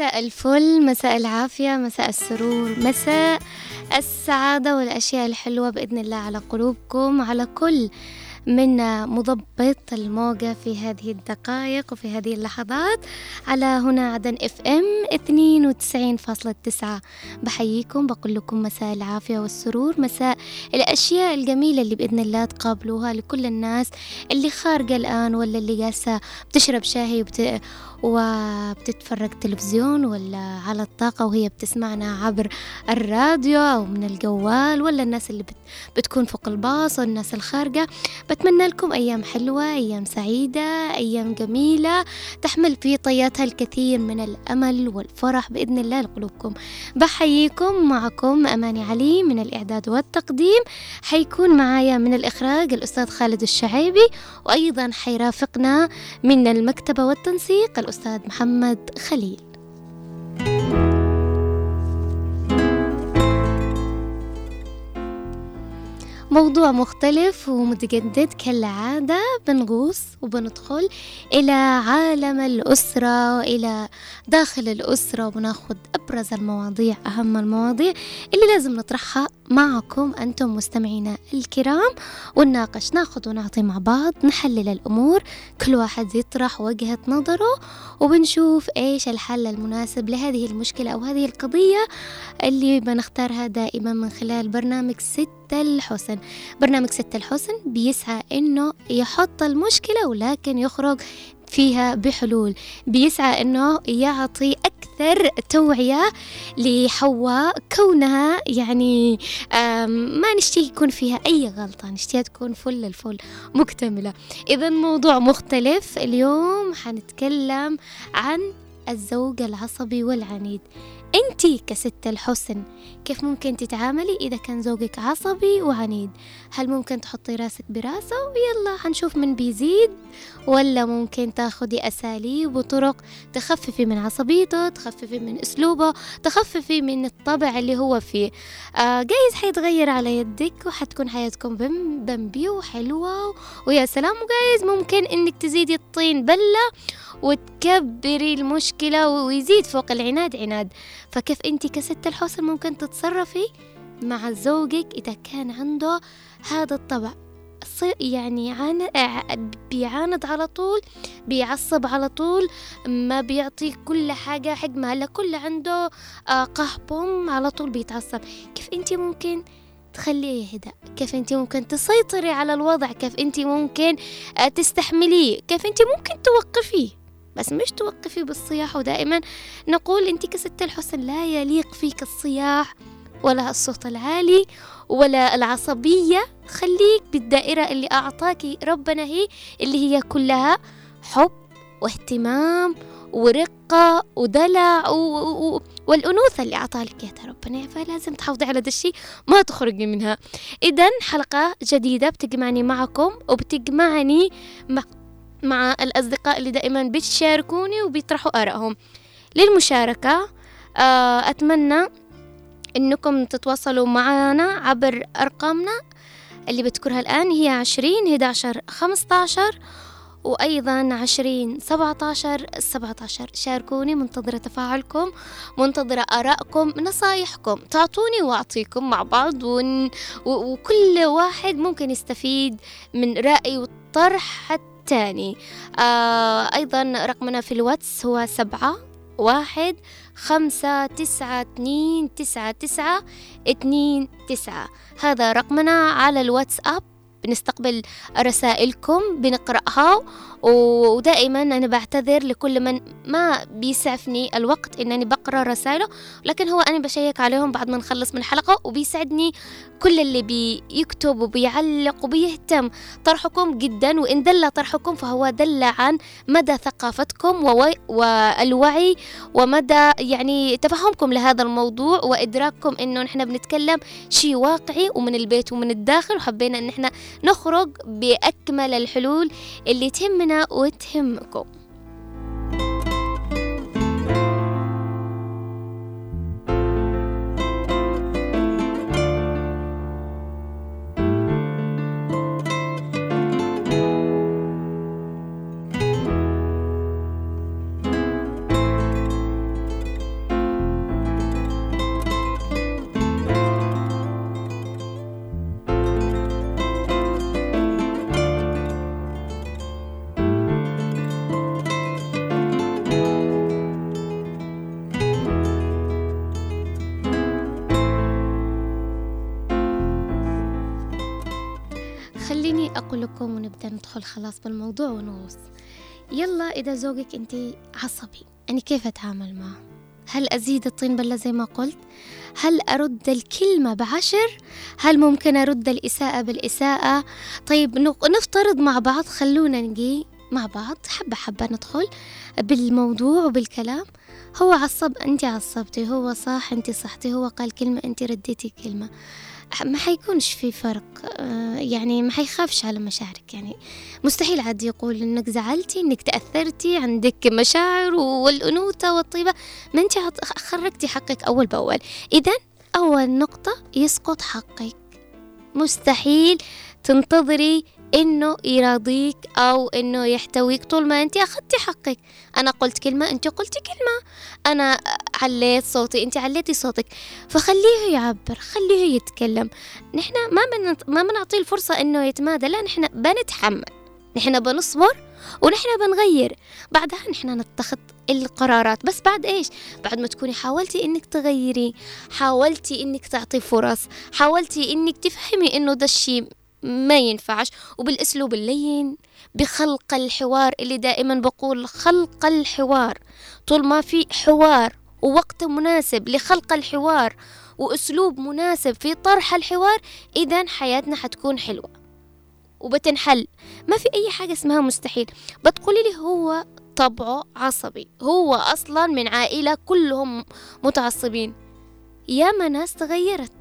مساء الفل مساء العافية مساء السرور مساء السعادة والأشياء الحلوة بإذن الله على قلوبكم على كل من مضبط الموجة في هذه الدقائق وفي هذه اللحظات. على هنا عدن إف إم 92.9 بحييكم بقول لكم مساء العافية والسرور مساء الأشياء الجميلة اللي بإذن الله تقابلوها لكل الناس اللي خارجة الآن ولا اللي جالسة بتشرب شاهي وبت... وبتتفرج تلفزيون ولا على الطاقة وهي بتسمعنا عبر الراديو أو من الجوال ولا الناس اللي بت... بتكون فوق الباص والناس الخارجة. بتمنى لكم أيام حلوة أيام سعيدة أيام جميلة. تحمل في طياتها الكثير من الأمل والفرح بإذن الله لقلوبكم. بحييكم. معكم أماني علي من الإعداد والتقديم. حيكون معايا من الإخراج الأستاذ خالد الشعيبي. وأيضا حيرافقنا من المكتبة والتنسيق الأستاذ محمد خليل. موضوع مختلف ومتجدد كالعادة بنغوص وبندخل إلى عالم الأسرة وإلى داخل الأسرة وبناخد أبرز المواضيع أهم المواضيع اللي لازم نطرحها معكم أنتم مستمعينا الكرام ونناقش ناخد ونعطي مع بعض نحلل الأمور كل واحد يطرح وجهة نظره وبنشوف إيش الحل المناسب لهذه المشكلة أو هذه القضية اللي بنختارها دائما من خلال برنامج ست الحسن. برنامج ست الحسن بيسعى إنه يحط المشكلة ولكن يخرج فيها بحلول. بيسعى إنه يعطي أكثر توعية لحواء كونها يعني ما نشتهي يكون فيها أي غلطة نشتهي تكون فل الفل مكتملة. إذا موضوع مختلف اليوم حنتكلم عن الزوج العصبي والعنيد. انتي كست الحسن كيف ممكن تتعاملي إذا كان زوجك عصبي وعنيد؟ هل ممكن تحطي راسك براسه ويلا حنشوف من بيزيد؟ ولا ممكن تاخدي أساليب وطرق تخففي من عصبيته تخففي من أسلوبه تخففي من الطبع اللي هو فيه. آه جايز حيتغير على يدك وحتكون حياتكم بمبي وحلوة ويا سلام وجايز ممكن إنك تزيدي الطين بلة وتكبري المشكلة ويزيد فوق العناد عناد. فكيف انت كست الحسن ممكن تتصرفي مع زوجك إذا كان عنده هذا الطبع؟ يعني بيعاند على طول بيعصب على طول ما بيعطي كل حاجة حجمها لا كل عنده آه، قهبم على طول بيتعصب. كيف انت ممكن تخليه يهدأ؟ كيف انت ممكن تسيطري على الوضع؟ كيف انت ممكن آه، تستحمليه؟ كيف انت ممكن توقفيه؟ بس مش توقفي بالصياح. ودائما نقول أنت كست الحسن لا يليق فيك الصياح ولا الصوت العالي ولا العصبية. خليك بالدائرة اللي أعطاكي ربنا هي اللي هي كلها حب واهتمام ورقة ودلع و... و... والأنوثة اللي أعطالك إياها ربنا. فلازم تحافظي على الشيء ما تخرجي منها. إذا حلقة جديدة بتجمعني معكم وبتجمعني مع مع الأصدقاء اللي دائما بتشاركوني وبيطرحوا آرائهم. للمشاركة آه، أتمنى أنكم تتواصلوا معنا عبر أرقامنا اللي بذكرها الآن هي عشرين هداشر خمستاشر وأيضا عشرين سبعة عشر سبعة عشر شاركوني منتظرة تفاعلكم منتظرة آرائكم نصايحكم. تعطوني وأعطيكم مع بعض ون... وكل واحد ممكن يستفيد من رأي والطرح حتى الثاني. آه أيضا رقمنا في الواتس هو سبعة واحد خمسة تسعة اثنين تسعة تسعة اثنين تسعة. هذا رقمنا على الواتساب بنستقبل رسائلكم بنقرأها ودائما أنا بعتذر لكل من ما بيسعفني الوقت إنني بقرأ رسائله لكن هو أنا بشيك عليهم بعد ما نخلص من الحلقة وبيسعدني كل اللي بيكتب وبيعلق وبيهتم. طرحكم جدا وإن دل طرحكم فهو دل عن مدى ثقافتكم والوعي ومدى يعني تفهمكم لهذا الموضوع وإدراككم إنه نحن بنتكلم شيء واقعي ومن البيت ومن الداخل وحبينا إن إحنا نخرج بأكمل الحلول اللي تهمنا وتهمكم. لكم ونبدأ ندخل خلاص بالموضوع ونغوص. يلا إذا زوجك أنت عصبي أنا كيف أتعامل معه؟ هل أزيد الطين بلة زي ما قلت؟ هل أرد الكلمة بعشر؟ هل ممكن أرد الإساءة بالإساءة؟ طيب نفترض مع بعض خلونا نجي مع بعض حبة حبة ندخل بالموضوع وبالكلام. هو عصب أنت عصبتي هو صح أنت صحتي هو قال كلمة أنت رديتي كلمة. ما حيكونش في فرق آه، يعني ما حيخافش على مشاعرك يعني مستحيل عاد يقول إنك زعلتي إنك تأثرتي عندك مشاعر والأنوثة والطيبة ما أنت خرجتي حقك أول بأول. إذا أول نقطة يسقط حقك. مستحيل تنتظري إنه يراضيك أو إنه يحتويك طول ما انت اخذتي حقك. أنا قلت كلمة انت قلتي كلمة. أنا عليت صوتي انت عليتي صوتك. فخليه يعبر خليه يتكلم. نحن ما من ما بنعطيه الفرصة إنه يتمادى. لا نحن بنتحمل. نحن بنصبر ونحن بنغير. بعدها نحن نتخذ القرارات. بس بعد إيش؟ بعد ما تكوني حاولتي إنك تغيري حاولتي إنك تعطي فرص حاولتي إنك تفهمي إنه ده الشيء ما ينفعش. وبالأسلوب اللين بخلق الحوار اللي دائما بقول خلق الحوار. طول ما في حوار ووقت مناسب لخلق الحوار وأسلوب مناسب في طرح الحوار اذا حياتنا حتكون حلوة وبتنحل. ما في أي حاجة اسمها مستحيل. بتقولي لي هو طبعه عصبي. هو أصلا من عائلة كلهم متعصبين. ياما ناس تغيرت.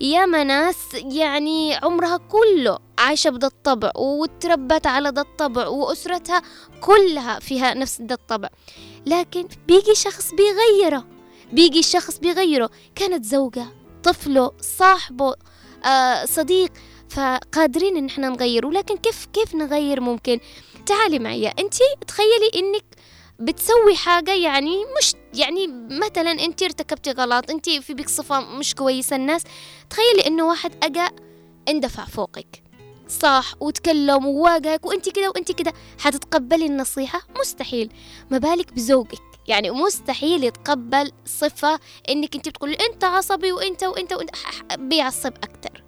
ياما ناس يعني عمرها كله عايشة بدا الطبع وتربت على ذا الطبع وأسرتها كلها فيها نفس ذا الطبع. لكن بيجي شخص بيغيره بيجي شخص بيغيره. كانت زوجة طفله صاحبه آه صديق فقادرين إن إحنا نغير ولكن كيف كيف نغير ممكن؟ تعالي معي انت تخيلي إنك بتسوي حاجة يعني مش يعني مثلا أنت ارتكبتي غلط أنت في بك صفة مش كويسة الناس تخيلي إنه واحد أجا اندفع فوقك صح وتكلم وواجهك وأنت كده وأنت كده. حتتقبلي النصيحة؟ مستحيل. ما بالك بزوجك؟ يعني مستحيل يتقبل صفة إنك أنت بتقولي أنت عصبي وأنت وأنت وأنت. بيعصب أكتر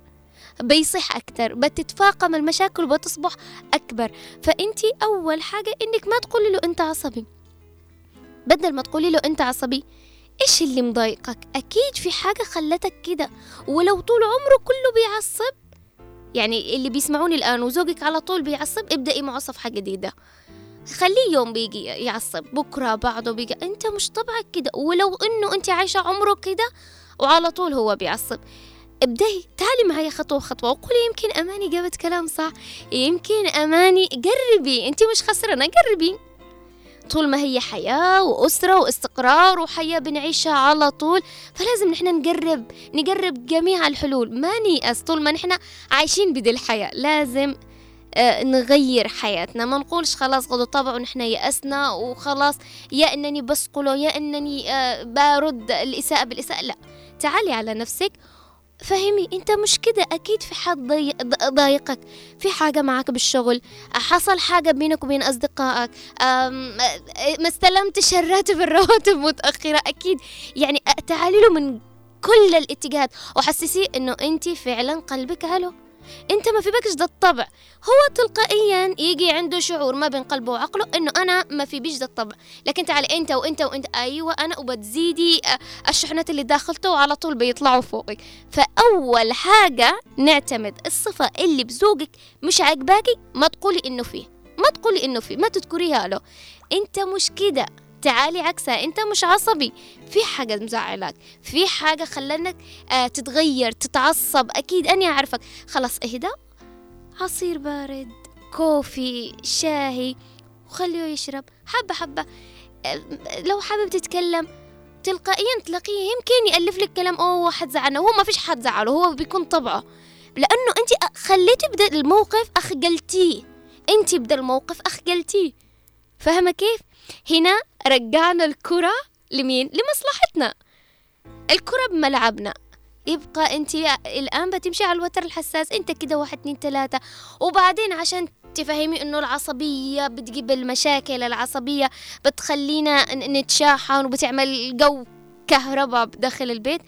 بيصح أكتر بتتفاقم المشاكل وبتصبح أكبر. فأنت أول حاجة إنك ما تقولي له أنت عصبي. بدل ما تقولي له أنت عصبي. إيش اللي مضايقك؟ أكيد في حاجة خلتك كده ولو طول عمره كله بيعصب. يعني اللي بيسمعوني الآن وزوجك على طول بيعصب ابدأي معه صفحة جديدة. خليه يوم بيجي يعصب بكرة بعده بيجي. أنت مش طبعك كده ولو إنه أنت عايشة عمره كده وعلى طول هو بيعصب. ابدأي تعالي معي خطوة خطوة وقولي يمكن أماني جابت كلام صح يمكن أماني قربي أنت مش خسرانة قربي طول ما هي حياة وأسرة واستقرار وحياة بنعيشها على طول فلازم نحن نقرب نقرب جميع الحلول. ما نيأس طول ما نحن عايشين بدي الحياة لازم آه نغير حياتنا. ما نقولش خلاص غدو طبع ونحن يأسنا وخلاص يا إنني بسقله يا إنني آه برد الإساءة بالإساءة لا. تعالي على نفسك فهمي انت مش كده. أكيد في حد ضايقك. في حاجة معك بالشغل. حصل حاجة بينك وبين أصدقائك. ما استلمتش الراتب الرواتب متأخرة. أكيد. يعني تعالي له من كل الاتجاهات. وحسسيه إنه انت فعلا قلبك علو انت ما في بكش ده الطبع. هو تلقائيا يجي عنده شعور ما بين قلبه وعقله إنه أنا ما في بيش ده الطبع. لكن تعالي أنت وأنت وأنت أيوه أنا وبتزيدي آه، الشحنات اللي داخلته وعلى طول بيطلعوا فوقك. فأول حاجة نعتمد الصفة اللي بزوجك مش عاجباكي ما تقولي إنه فيه. ما تقولي إنه فيه ما تذكريها له. أنت مش كده. تعالي عكسها أنت مش عصبي. في حاجة مزعلك في حاجة خلانك آه تتغير تتعصب. أكيد اني اعرفك خلاص اهدى عصير بارد كوفي شاهي وخليه يشرب. حبة حبة. آه لو حابب تتكلم تلقائيا تلاقيه يمكن يألف لك كلام. أوه حد زعلنا هو ما فيش حد زعله هو بيكون طبعه. لأنه أنت خليتي بدا الموقف أخجلتيه. أنت بدا الموقف أخجلتيه. فاهمة كيف؟ هنا رجعنا الكرة لمين؟ لمصلحتنا. الكرة بملعبنا. يبقى انت الآن بتمشي على الوتر الحساس انت كده واحد اتنين تلاتة. وبعدين عشان تفهمي انه العصبية بتجيب المشاكل العصبية بتخلينا نتشاحن وبتعمل جو كهرباء داخل البيت.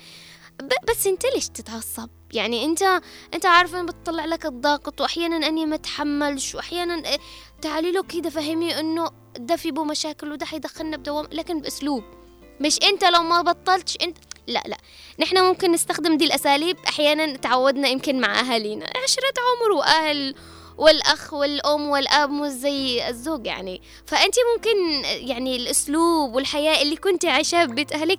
بس انت ليش تتعصب؟ يعني انت انت عارفه بتطلع لك الضغط واحيانا أني ما اتحملش واحيانا تعالي له كده فهمي إنه ده في بو مشاكل وده حيدخلنا بدوام لكن بأسلوب. مش أنت لو ما بطلتش انت لا لا. نحن ممكن نستخدم دي الأساليب أحيانا تعودنا يمكن مع أهالينا. عشرة عمر وأهل والأخ والأم والأب مش زي الزوج يعني. فأنت ممكن يعني الأسلوب والحياة اللي كنت عايشاها ببيت أهلك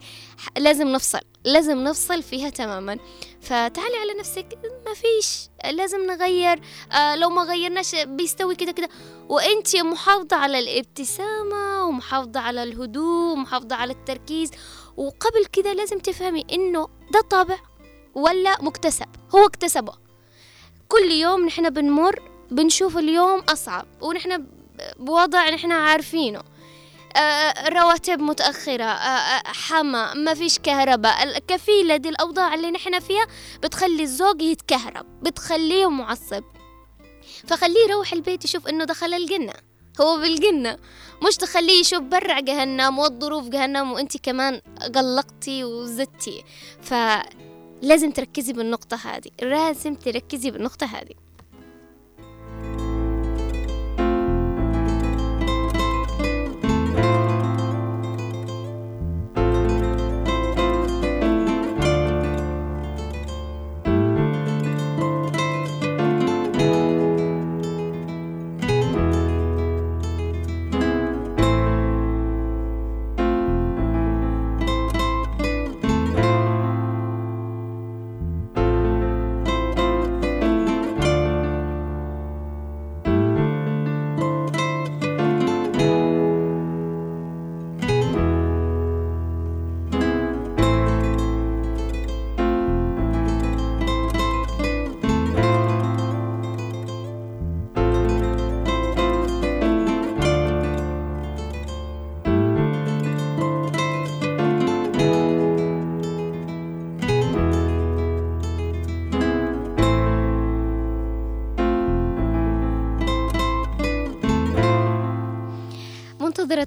لازم نفصل لازم نفصل فيها تماما. فتعالي على نفسك ما فيش. لازم نغير آه لو ما غيرناش بيستوي كده كده. وانت محافظة على الابتسامة ومحافظة على الهدوء ومحافظة على التركيز. وقبل كده لازم تفهمي انه ده طابع ولا مكتسب. هو اكتسبه. كل يوم نحن بنمر بنشوف اليوم أصعب. ونحن بوضع نحن عارفينه. رواتب متأخرة آه، آه، حما ما فيش كهرباء. كفيلة دي الأوضاع اللي نحن فيها بتخلي الزوج يتكهرب بتخليه معصب. فخليه يروح البيت يشوف إنه دخل الجنة. هو بالجنة مش تخليه يشوف برع جهنم والظروف جهنم وانت كمان قلقتي وزدتي. فلازم تركزي بالنقطة هذه لازم تركزي بالنقطة هذه.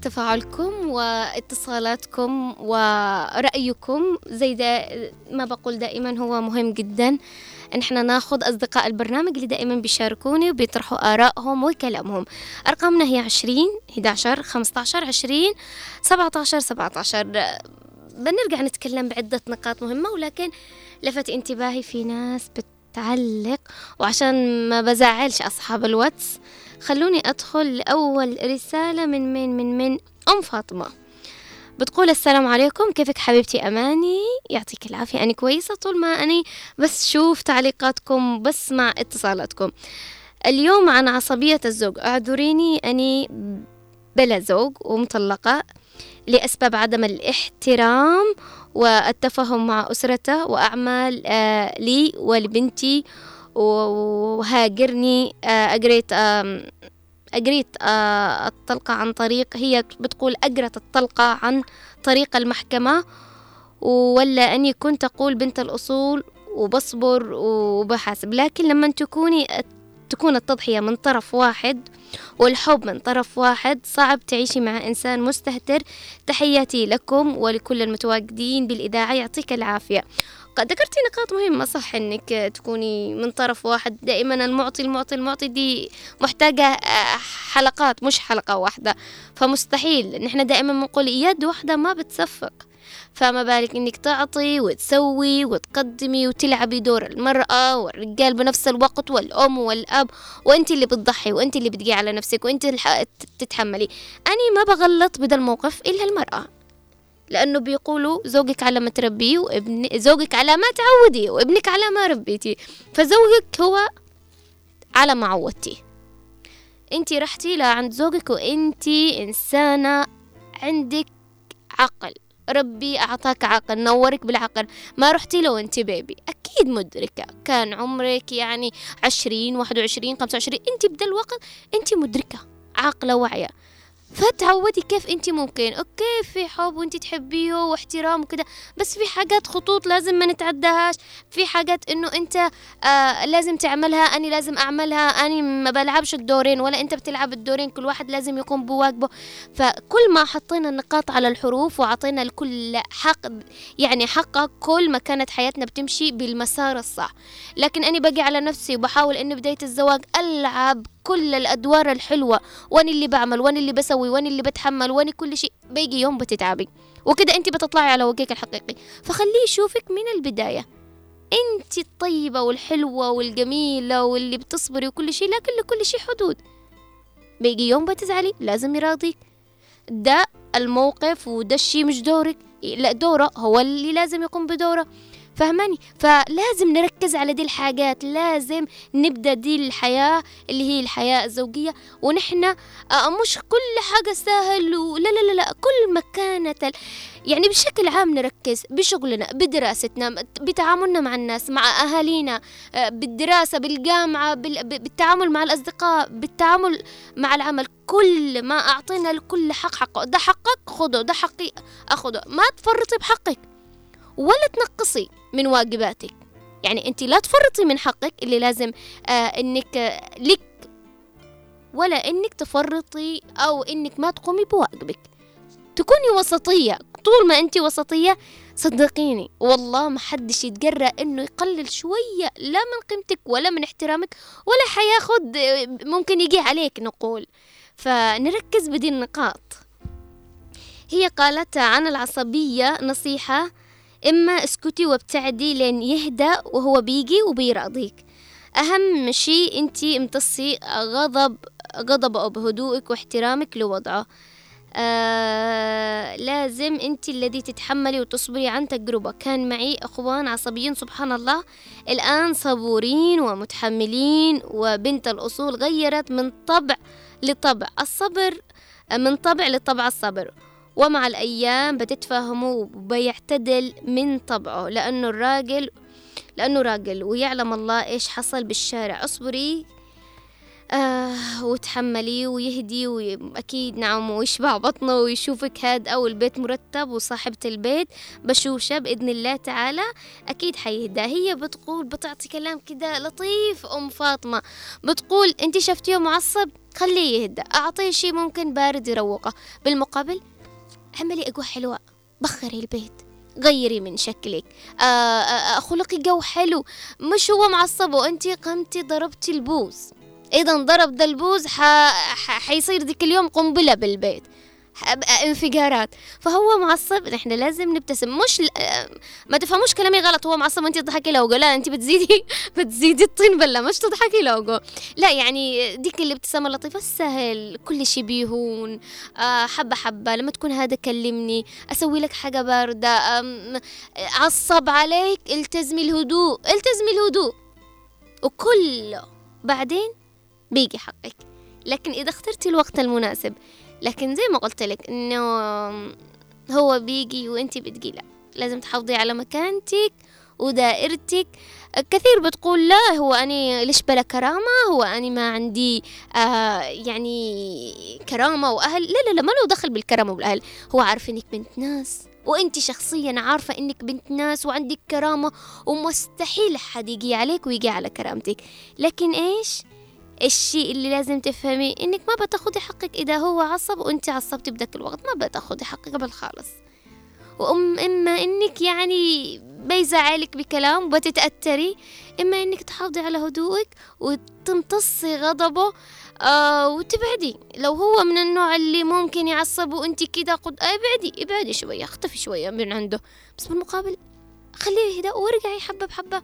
تفاعلكم واتصالاتكم ورأيكم. زي دا ما بقول دائما هو مهم جدا إن إحنا ناخذ أصدقاء البرنامج اللي دائما بيشاركوني وبيطرحوا آرائهم وكلامهم. أرقامنا هي عشرين 11 15 20 17 17 بنرجع نتكلم بعدة نقاط مهمة ولكن لفت انتباهي في ناس بتعلق وعشان ما بزعلش أصحاب الواتس خلوني أدخل لأول رسالة من من من من أم فاطمة. بتقول السلام عليكم كيفك حبيبتي؟ أماني؟ يعطيك العافية. أنا كويسة طول ما أنا بس شوف تعليقاتكم بسمع اتصالاتكم. اليوم عن عصبية الزوج. أعذريني أني بلا زوج ومطلقة لأسباب عدم الاحترام والتفاهم مع أسرته وأعمال آه لي ولبنتي وهاجرني آه، أجريت أجريت آه، الطلقة عن طريق هي بتقول أجرت الطلقة عن طريق المحكمة ولا أني كنت أقول بنت الأصول وبصبر وبحاسب. لكن لما تكوني تكون التضحية من طرف واحد والحب من طرف واحد صعب تعيشي مع إنسان مستهتر. تحياتي لكم ولكل المتواجدين بالإذاعة يعطيك العافية. ذكرتي نقاط مهمة صح إنك تكوني من طرف واحد. دائما المعطي المعطي المعطي دي محتاجة آه، حلقات مش حلقة واحدة. فمستحيل. نحن دائما بنقول يد واحدة ما بتصفق. فما بالك إنك تعطي وتسوي وتقدمي وتلعبي دور المرأة والرجال بنفس الوقت والأم والأب. وأنت اللي بتضحي وأنت اللي بتجي على نفسك وأنت اللي تتحملي. أنا ما بغلط بدا الموقف إلا المرأة. لأنه بيقولوا زوجك على ما تربيه وابن زوجك على ما تعودي وابنك على ما ربيتي. فزوجك هو على ما عودتيه انت رحتي لعند زوجك وانت إنسانة عندك عقل. ربي أعطاك عقل نورك بالعقل. ما رحتي له وانت بيبي أكيد مدركة. كان عمرك يعني عشرين واحد وعشرين خمسة وعشرين. انت بدا الوقت انت مدركة. عاقلة واعية. فتعودي كيف انت ممكن. أوكي في حب وانت تحبيه واحترام وكده بس في حاجات خطوط لازم ما نتعداهاش. في حاجات انه انت آه لازم تعملها اني لازم اعملها اني ما بلعبش الدورين ولا انت بتلعب الدورين كل واحد لازم يقوم بواجبه. فكل ما حطينا النقاط على الحروف وعطينا الكل حق يعني حقه كل ما كانت حياتنا بتمشي بالمسار الصح. لكن اني باجي على نفسي وبحاول اني بداية الزواج ألعب كل الأدوار الحلوة. وأنا اللي بعمل؟ وأنا اللي بسوي؟ وأنا اللي بتحمل؟ وأنا كل شيء؟ بيجي يوم بتتعبي. وكده أنت بتطلعي على وجهك الحقيقي. فخليه يشوفك من البداية. أنت الطيبة والحلوة والجميلة واللي بتصبري وكل شيء لكن لكل شيء حدود. بيجي يوم بتزعلي لازم يراضيك. ده الموقف وده الشيء مش دورك. لا دوره هو اللي لازم يقوم بدوره. فهماني؟ فلازم نركز على دي الحاجات لازم نبدأ دي الحياة اللي هي الحياة الزوجية ونحن آه، مش كل حاجة سهل ولا لا لا لا كل ما كانت يعني بشكل عام نركز بشغلنا بدراستنا بتعاملنا مع الناس مع أهالينا آه، بالدراسة بالجامعة بالتعامل مع الأصدقاء بالتعامل مع العمل. كل ما أعطينا الكل حق حقه ده حقك خده ده حقي أخده. ما تفرطي بحقك ولا تنقصي. من واجباتك. يعني أنت لا تفرطي من حقك اللي لازم آه إنك آه لك ولا إنك تفرطي أو إنك ما تقومي بواجبك. تكوني وسطية. طول ما أنت وسطية صدقيني والله ما حدش يتجرأ إنه يقلل شوية لا من قيمتك ولا من احترامك ولا حياخد ممكن يجي عليك نقول. فنركز بدي النقاط. هي قالت عن العصبية نصيحة إما اسكتي وابتعدي لين يهدى وهو بيجي وبيراضيك. أهم شي أنتي امتصي غضب غضبه بهدوءك واحترامك لوضعه. آه لازم أنت الذي تتحملي وتصبري عن تجربة. كان معي أخوان عصبيين سبحان الله. الآن صبورين ومتحملين وبنت الأصول غيرت من طبع لطبع الصبر من طبع لطبع الصبر. ومع الأيام بتتفهموا وبيعتدل من طبعه لأنه الراجل لأنه راجل ويعلم الله إيش حصل بالشارع. اصبري آه وتحملي ويهدي وأكيد نعم ويشبع بطنه ويشوفك هاد أو البيت مرتب وصاحبة البيت. بشوشة بإذن الله تعالى أكيد حيهدى. هي بتقول بتعطي كلام كده لطيف أم فاطمة بتقول أنت شفتيه معصب خليه يهدى. أعطيه شي ممكن بارد يروقه. بالمقابل اعملي أجواء حلوة بخري البيت غيري من شكلك. آه، آآ آه، خلقي جو حلو مش هو معصب وانتي قمتي ضربتي البوز. إذا ضرب ذا البوز حيصير ذيك اليوم قنبلة بالبيت. انفجارات. فهو معصب نحن لازم نبتسم. مش ل... ما تفهموش كلامي غلط. هو معصب وانت تضحكي لو لا انت بتزيدي بتزيدي الطين بلة. مش تضحكي لو لا يعني ديك الابتسامة اللطيفة السهل كل شيء بيهون. آه حبة حبة. لما تكون هذا كلمني أسوي لك حاجة باردة. عصب عليك. التزمي الهدوء. التزمي الهدوء. وكله بعدين بيجي حقك. لكن إذا اخترتي الوقت المناسب لكن زي ما قلت لك إنه هو بيجي وإنتي بتجي لا لازم تحافظي على مكانتك ودائرتك. كثير بتقول لا هو أنا ليش بلا كرامة؟ هو أنا ما عندي آه يعني كرامة وأهل. لا لا لا ما له دخل بالكرامة والأهل. هو عارف إنك بنت ناس وانت شخصيا عارفة إنك بنت ناس وعندك كرامة ومستحيل حد يجي عليك ويجي على كرامتك. لكن إيش؟ الشيء اللي لازم تفهميه إنك ما بتاخدي حقك إذا هو عصب وانت عصبتي بذاك الوقت ما بتاخدي حقك بالخالص وأم إما إنك يعني بيزعلك بكلام وبتتأثري إما إنك تحافظي على هدوءك وتمتصي غضبه آه وتبعدي. لو هو من النوع اللي ممكن يعصب وانت كده قد ابعدي ابعدي شوية اختفي شوية من عنده. بس بالمقابل خليه يهدأ وارجعي حبة بحبة.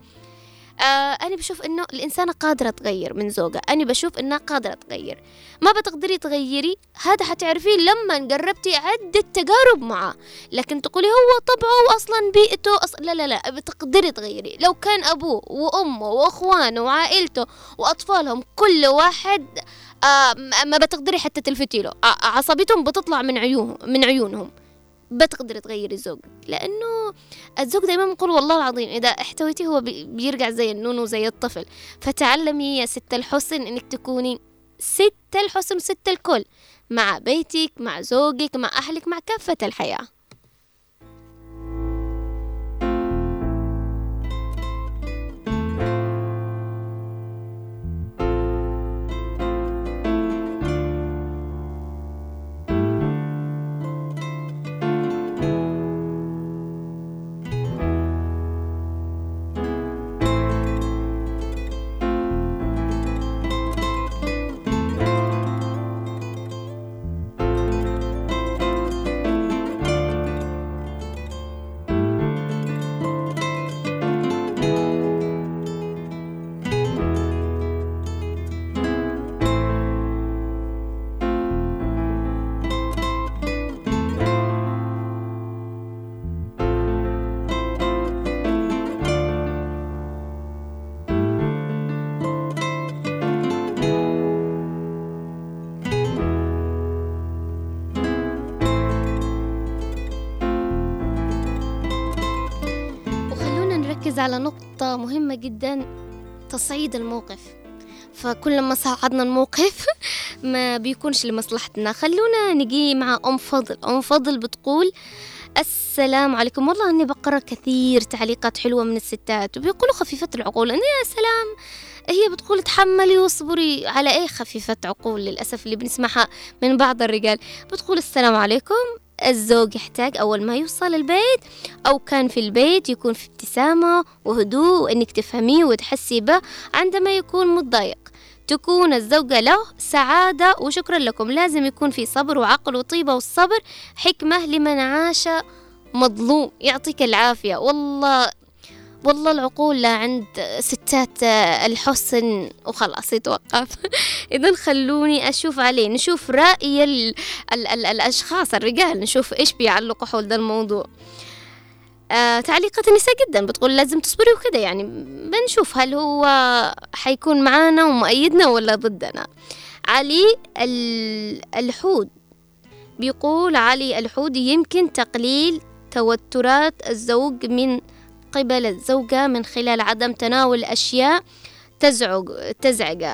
آه أنا بشوف إنه الإنسانة قادرة تغير من زوجها. أنا بشوف إنها قادرة تغير. ما بتقدري تغيري هذا حتعرفيه لما جربتي عدة تجارب معه. لكن تقولي هو طبعه وأصلا بيئته أصلا لا لا لا بتقدري تغيري. لو كان أبوه وأمه وأخوانه وعائلته وأطفالهم كل واحد آه ما بتقدري حتى تلفتي له. آه عصبيتهم بتطلع من عيونهم من عيونهم. بتقدري تغيري الزوج لأنه الزوج دايما بنقول والله العظيم إذا احتويتيه هو بيرجع زي النونو زي الطفل. فتعلمي يا ست الحسن إنك تكوني ست الحسن وست الكل مع بيتك مع زوجك مع أهلك مع كافة الحياة. على نقطة مهمة جدا تصعيد الموقف. فكل ما صعدنا الموقف ما بيكونش لمصلحتنا. خلونا نجي مع أم فضل. أم فضل بتقول السلام عليكم. والله أني بقرأ كثير تعليقات حلوة من الستات وبيقولوا خفيفة العقول. أنا يا سلام هي بتقول تحملي واصبري. على إيه خفيفة عقول؟ للأسف اللي بنسمعها من بعض الرجال. بتقول السلام عليكم. الزوج يحتاج أول ما يوصل البيت أو كان في البيت يكون في ابتسامة وهدوء وإنك تفهميه وتحسي به عندما يكون متضايق. تكون الزوجة له سعادة وشكرا لكم. لازم يكون في صبر وعقل وطيبة والصبر حكمة لمن عاش مظلوم. يعطيك العافية. والله والله العقول عند ستات الحسن وخلاص يتوقف. إذا خلوني أشوف عليه نشوف رأي ال ال ال الأشخاص الرجال نشوف إيش بيعلقوا حول ذا الموضوع. آه تعليقات النساء جدا بتقول لازم تصبري وكذا يعني بنشوف هل هو حيكون معانا ومؤيدنا ولا ضدنا. علي الحود. بيقول علي الحود يمكن تقليل توترات الزوج من قبل الزوجة من خلال عدم تناول أشياء تزعج تزعج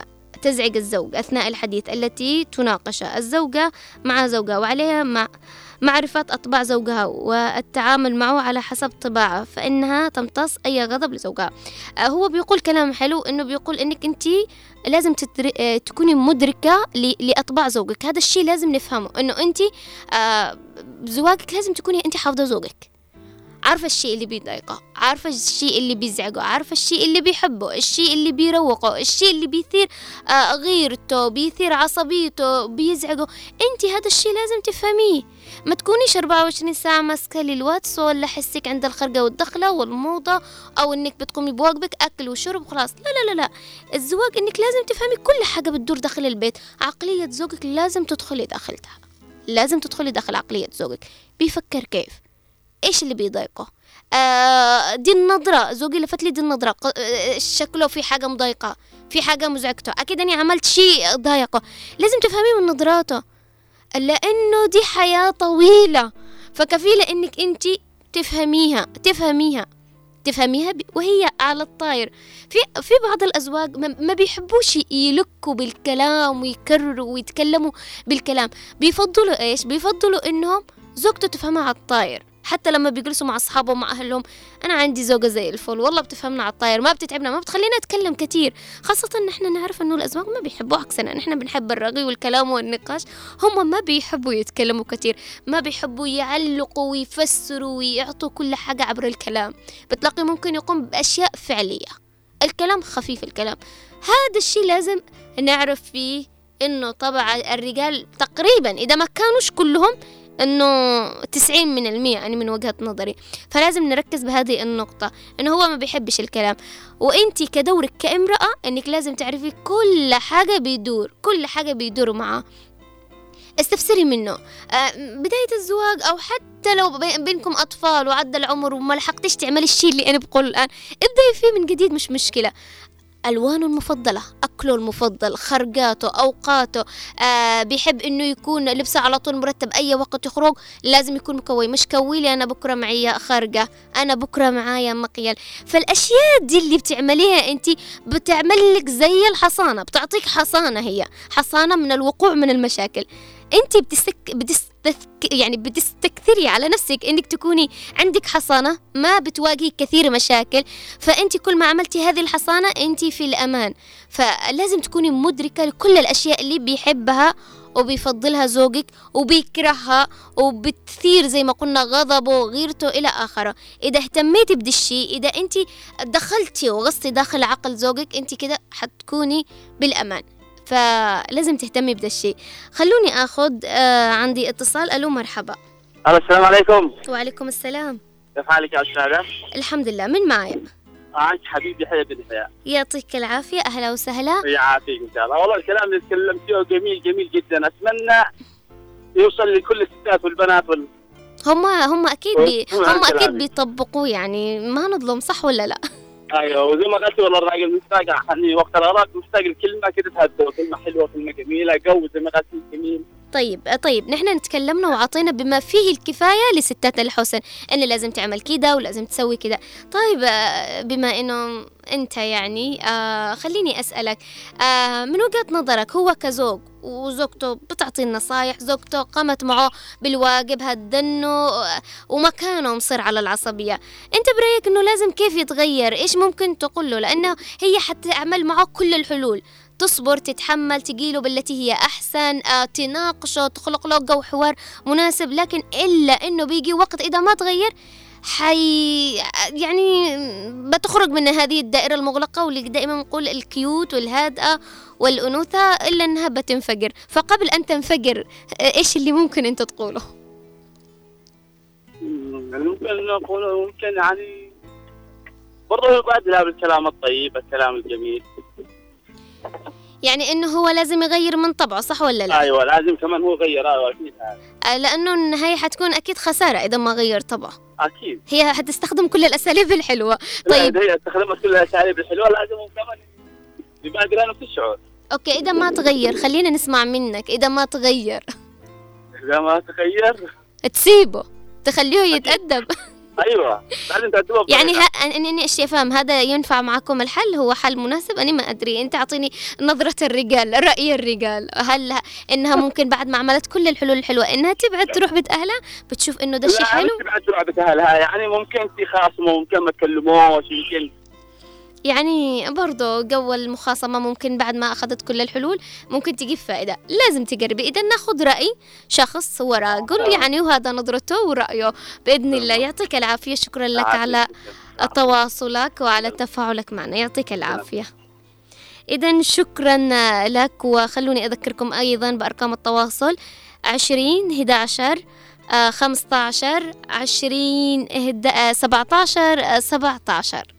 تزعج الزوج أثناء الحديث التي تناقش الزوجة مع زوجها وعليها مع معرفة أطباع زوجها والتعامل معه على حسب طباعه فإنها تمتص أي غضب لزوجها. آه، هو بيقول كلام حلو إنه بيقول إنك أنت لازم تدر... آه، تكوني مدركة ل... لأطباع زوجك. هذا الشيء لازم نفهمه إنه أنت آه، زواجك لازم تكوني أنت حافظة زوجك. عارفة الشيء اللي بيضايقه عارفة الشيء اللي بيزعجه عارفة الشيء اللي بيحبه الشيء اللي بيروقه الشيء اللي بيثير آه غيرته بيثير عصبيته بيزعجه. انت هذا الشيء لازم تفهميه. ما تكونيش 24 ساعة ماسكة للواتس ولا حسك عند الخرقة والدخلة والموضة أو إنك بتقومي بواجبك أكل وشرب وخلاص لا لا لا لا. الزواج إنك لازم تفهمي كل حاجة بتدور داخل البيت. عقلية زوجك لازم تدخلي داخلتها. لازم تدخلي داخل عقلية زوجك. بيفكر كيف؟ إيش اللي بيضايقه؟ آه دي النظرة زوجي لفت لي دي النظرة آه، شكله في حاجة مضايقة في حاجة مزعجته. أكيد أني عملت شيء ضايقه. لازم تفهميه من نظراته لأنه دي حياة طويلة. فكفيلة إنك أنت تفهميها تفهميها تفهميها وهي على الطاير. في في بعض الأزواج ما بيحبوش يلكوا بالكلام ويكرروا ويتكلموا بالكلام. بيفضلوا إيش؟ بيفضلوا إنهم زوجته تفهمها على الطاير. حتى لما بيجلسوا مع أصحابهم مع أهلهم أنا عندي زوجة زي الفل. والله بتفهمنا على الطاير ما بتتعبنا ما بتخلينا نتكلم كثير خاصة إن إحنا نعرف إنه الأزواج ما بيحبوا عكسنا نحن بنحب الرغي والكلام والنقاش. هم ما بيحبوا يتكلموا كثير ما بيحبوا يعلقوا ويفسروا ويعطوا كل حاجة عبر الكلام. بتلاقي ممكن يقوم بأشياء فعلية. الكلام خفيف الكلام. هذا الشيء لازم نعرف فيه إنه طبعا الرجال تقريبا إذا ما كانوش كلهم إنه تسعين من المية يعني من وجهة نظري. فلازم نركز بهذه النقطة إنه هو ما بيحبش الكلام. وانتي كدورك كامرأة إنك لازم تعرفي كل حاجة بيدور كل حاجة بيدور معاه. استفسري منه. آه، بداية الزواج أو حتى لو بينكم أطفال وعدى العمر وما لحقتيش تعملي الشيء اللي أنا بقوله الآن ابدأي فيه من جديد مش مشكلة. ألوانه المفضلة أكله المفضل خرقاته أوقاته آه بيحب إنه يكون لبسه على طول مرتب أي وقت يخرج لازم يكون مكوي مش كويلي أنا بكرة معي خرقة أنا بكرة معايا مقيل. فالأشياء دي اللي بتعمليها أنت بتعمل لك زي الحصانة بتعطيك حصانة هي حصانة من الوقوع من المشاكل. انت بتستك بتستك يعني بتستكثري على نفسك إنك تكوني عندك حصانة ما بتواجهي كثير مشاكل. فانت كل ما عملتي هذه الحصانة انت في الأمان. فلازم تكوني مدركة لكل الأشياء اللي بيحبها وبيفضلها زوجك وبيكرهها وبتثير زي ما قلنا غضبه وغيرته إلى آخره. إذا اهتميتي بدي الشيء إذا أنت دخلتي وغصتي داخل عقل زوجك أنت كده حتكوني بالأمان. فلازم تهتمي بدا الشيء. خلوني آخذ آه عندي اتصال. ألو مرحبا. السلام عليكم. وعليكم السلام. كيف حالك يا أستاذة؟ الحمد لله. من معي؟ معك حبيبي حياة يعطيك العافية. أهلا وسهلا. يعافيك إن شاء الله. والله الكلام اللي تكلمت فيه جميل جميل جدا. أتمنى يوصل لكل الستات والبنات وال... هم هم أكيد بي هم أكيد بيطبقوه يعني ما نظلم صح ولا لا؟ أيوه وزي ما قلت والله الراجل مشتاق يعني وقت الغراق مشتاق الكلمة كده تهدوا كلمه حلوة كلمه جميلة جو زي ما قلت جميل. طيب طيب نحن تكلمنا وعطينا بما فيه الكفاية لستات الحسن إن لازم تعمل كده ولازم تسوي كده. طيب بما إنه أنت يعني آه خليني أسألك آه من وجهة نظرك هو كزوج وزوجته بتعطي النصايح زوجته قامت معه بالواجب هدنه وما مصر على العصبية. أنت برأيك إنه لازم كيف يتغير؟ إيش ممكن تقول له لأنه هي حتعمل معه كل الحلول. تصبر تتحمل تقيله بالتي هي أحسن آه تناقشه تخلق له جو حوار مناسب. لكن إلا إنه بيجي وقت إذا ما تغير حي يعني بتخرج من هذه الدائرة المغلقة واللي دائما نقول الكيوت والهادئة والأنوثة إلا أنها بتنفجر. فقبل أن تنفجر إيش اللي ممكن أنت تقوله؟ ممكن نقوله ممكن يعني برضه يبادلها بالكلام الطيب الكلام الجميل. يعني إنه هو لازم يغير من طبعه صح ولا لا؟ أيوه لازم كمان هو يغير أيوه أكيد آه، لأنه النهاية حتكون أكيد خسارة إذا ما غير طبعه. أكيد. هي حتستخدم كل الأساليب الحلوة. طيب. هي استخدمت كل الأساليب الحلوة لازم كمان يبادر نفس الشعور أوكي إذا ما تغير خلينا نسمع منك. إذا ما تغير. إذا ما تغير. تسيبه. تخليه يتأدب. أيوه. يعني ها اني أني اشي افهم هذا ينفع معكم الحل؟ هو حل مناسب؟ أنا ما أدري. أنت أعطيني نظرة الرجال رأي الرجال. هل إنها ممكن بعد ما عملت كل الحلول الحلوة إنها تبعد تروح بيت أهلها؟ بتشوف إنه ده شيء حلو؟ تبعد تروح بيت أهلها. يعني ممكن تخاصموا ممكن ما تكلموش يمكن يعني برضو جو المخاصمة ممكن بعد ما أخذت كل الحلول ممكن تجيب فائدة لازم تقربي إذا ناخذ رأي شخص ورا. قل يعني وهذا نظرته ورأيه. بإذن الله. يعطيك العافية. شكرا لك على تواصلك وعلى تفاعلك معنا. يعطيك العافية. إذا شكرا لك. وخلوني أذكركم أيضا بأرقام التواصل. عشرين هدا عشر خمسة عشر عشرين سبعة عشر سبعة عشر.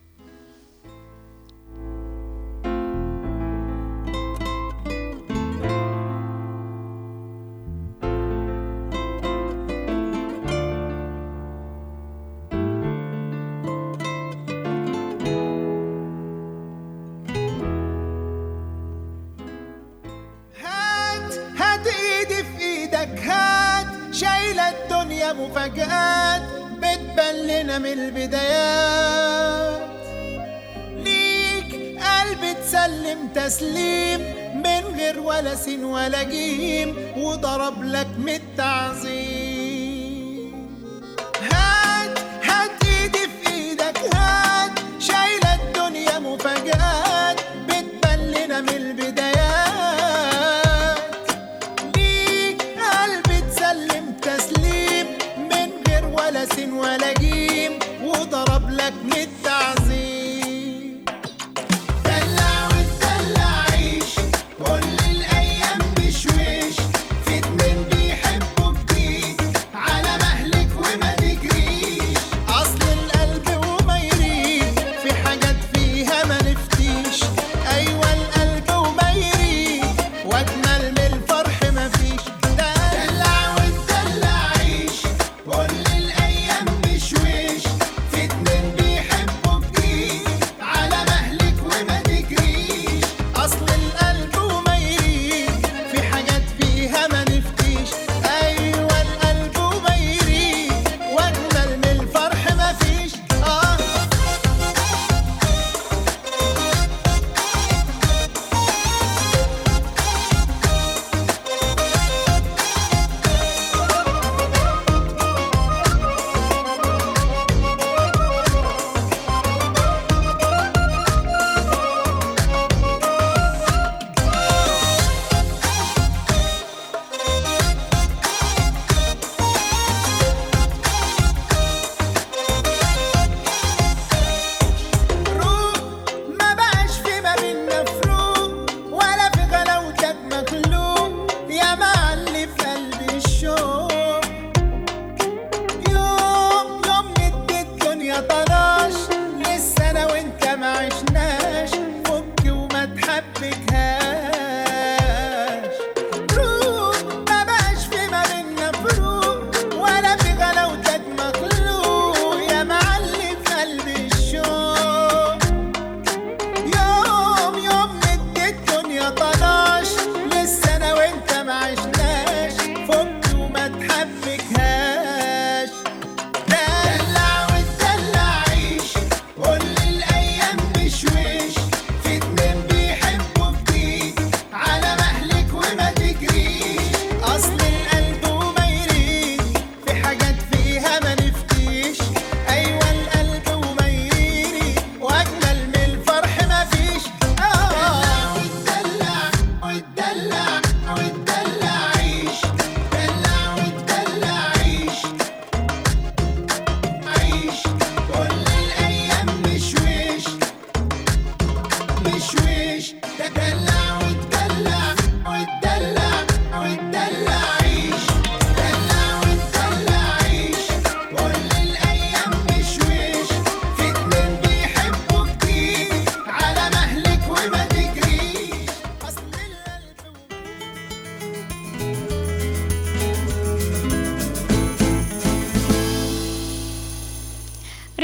مفاجآت بتبان لنا من البدايات. ليك قلب تسلم تسليم من غير ولا سين ولا جيم وضرب لك من التعظيم.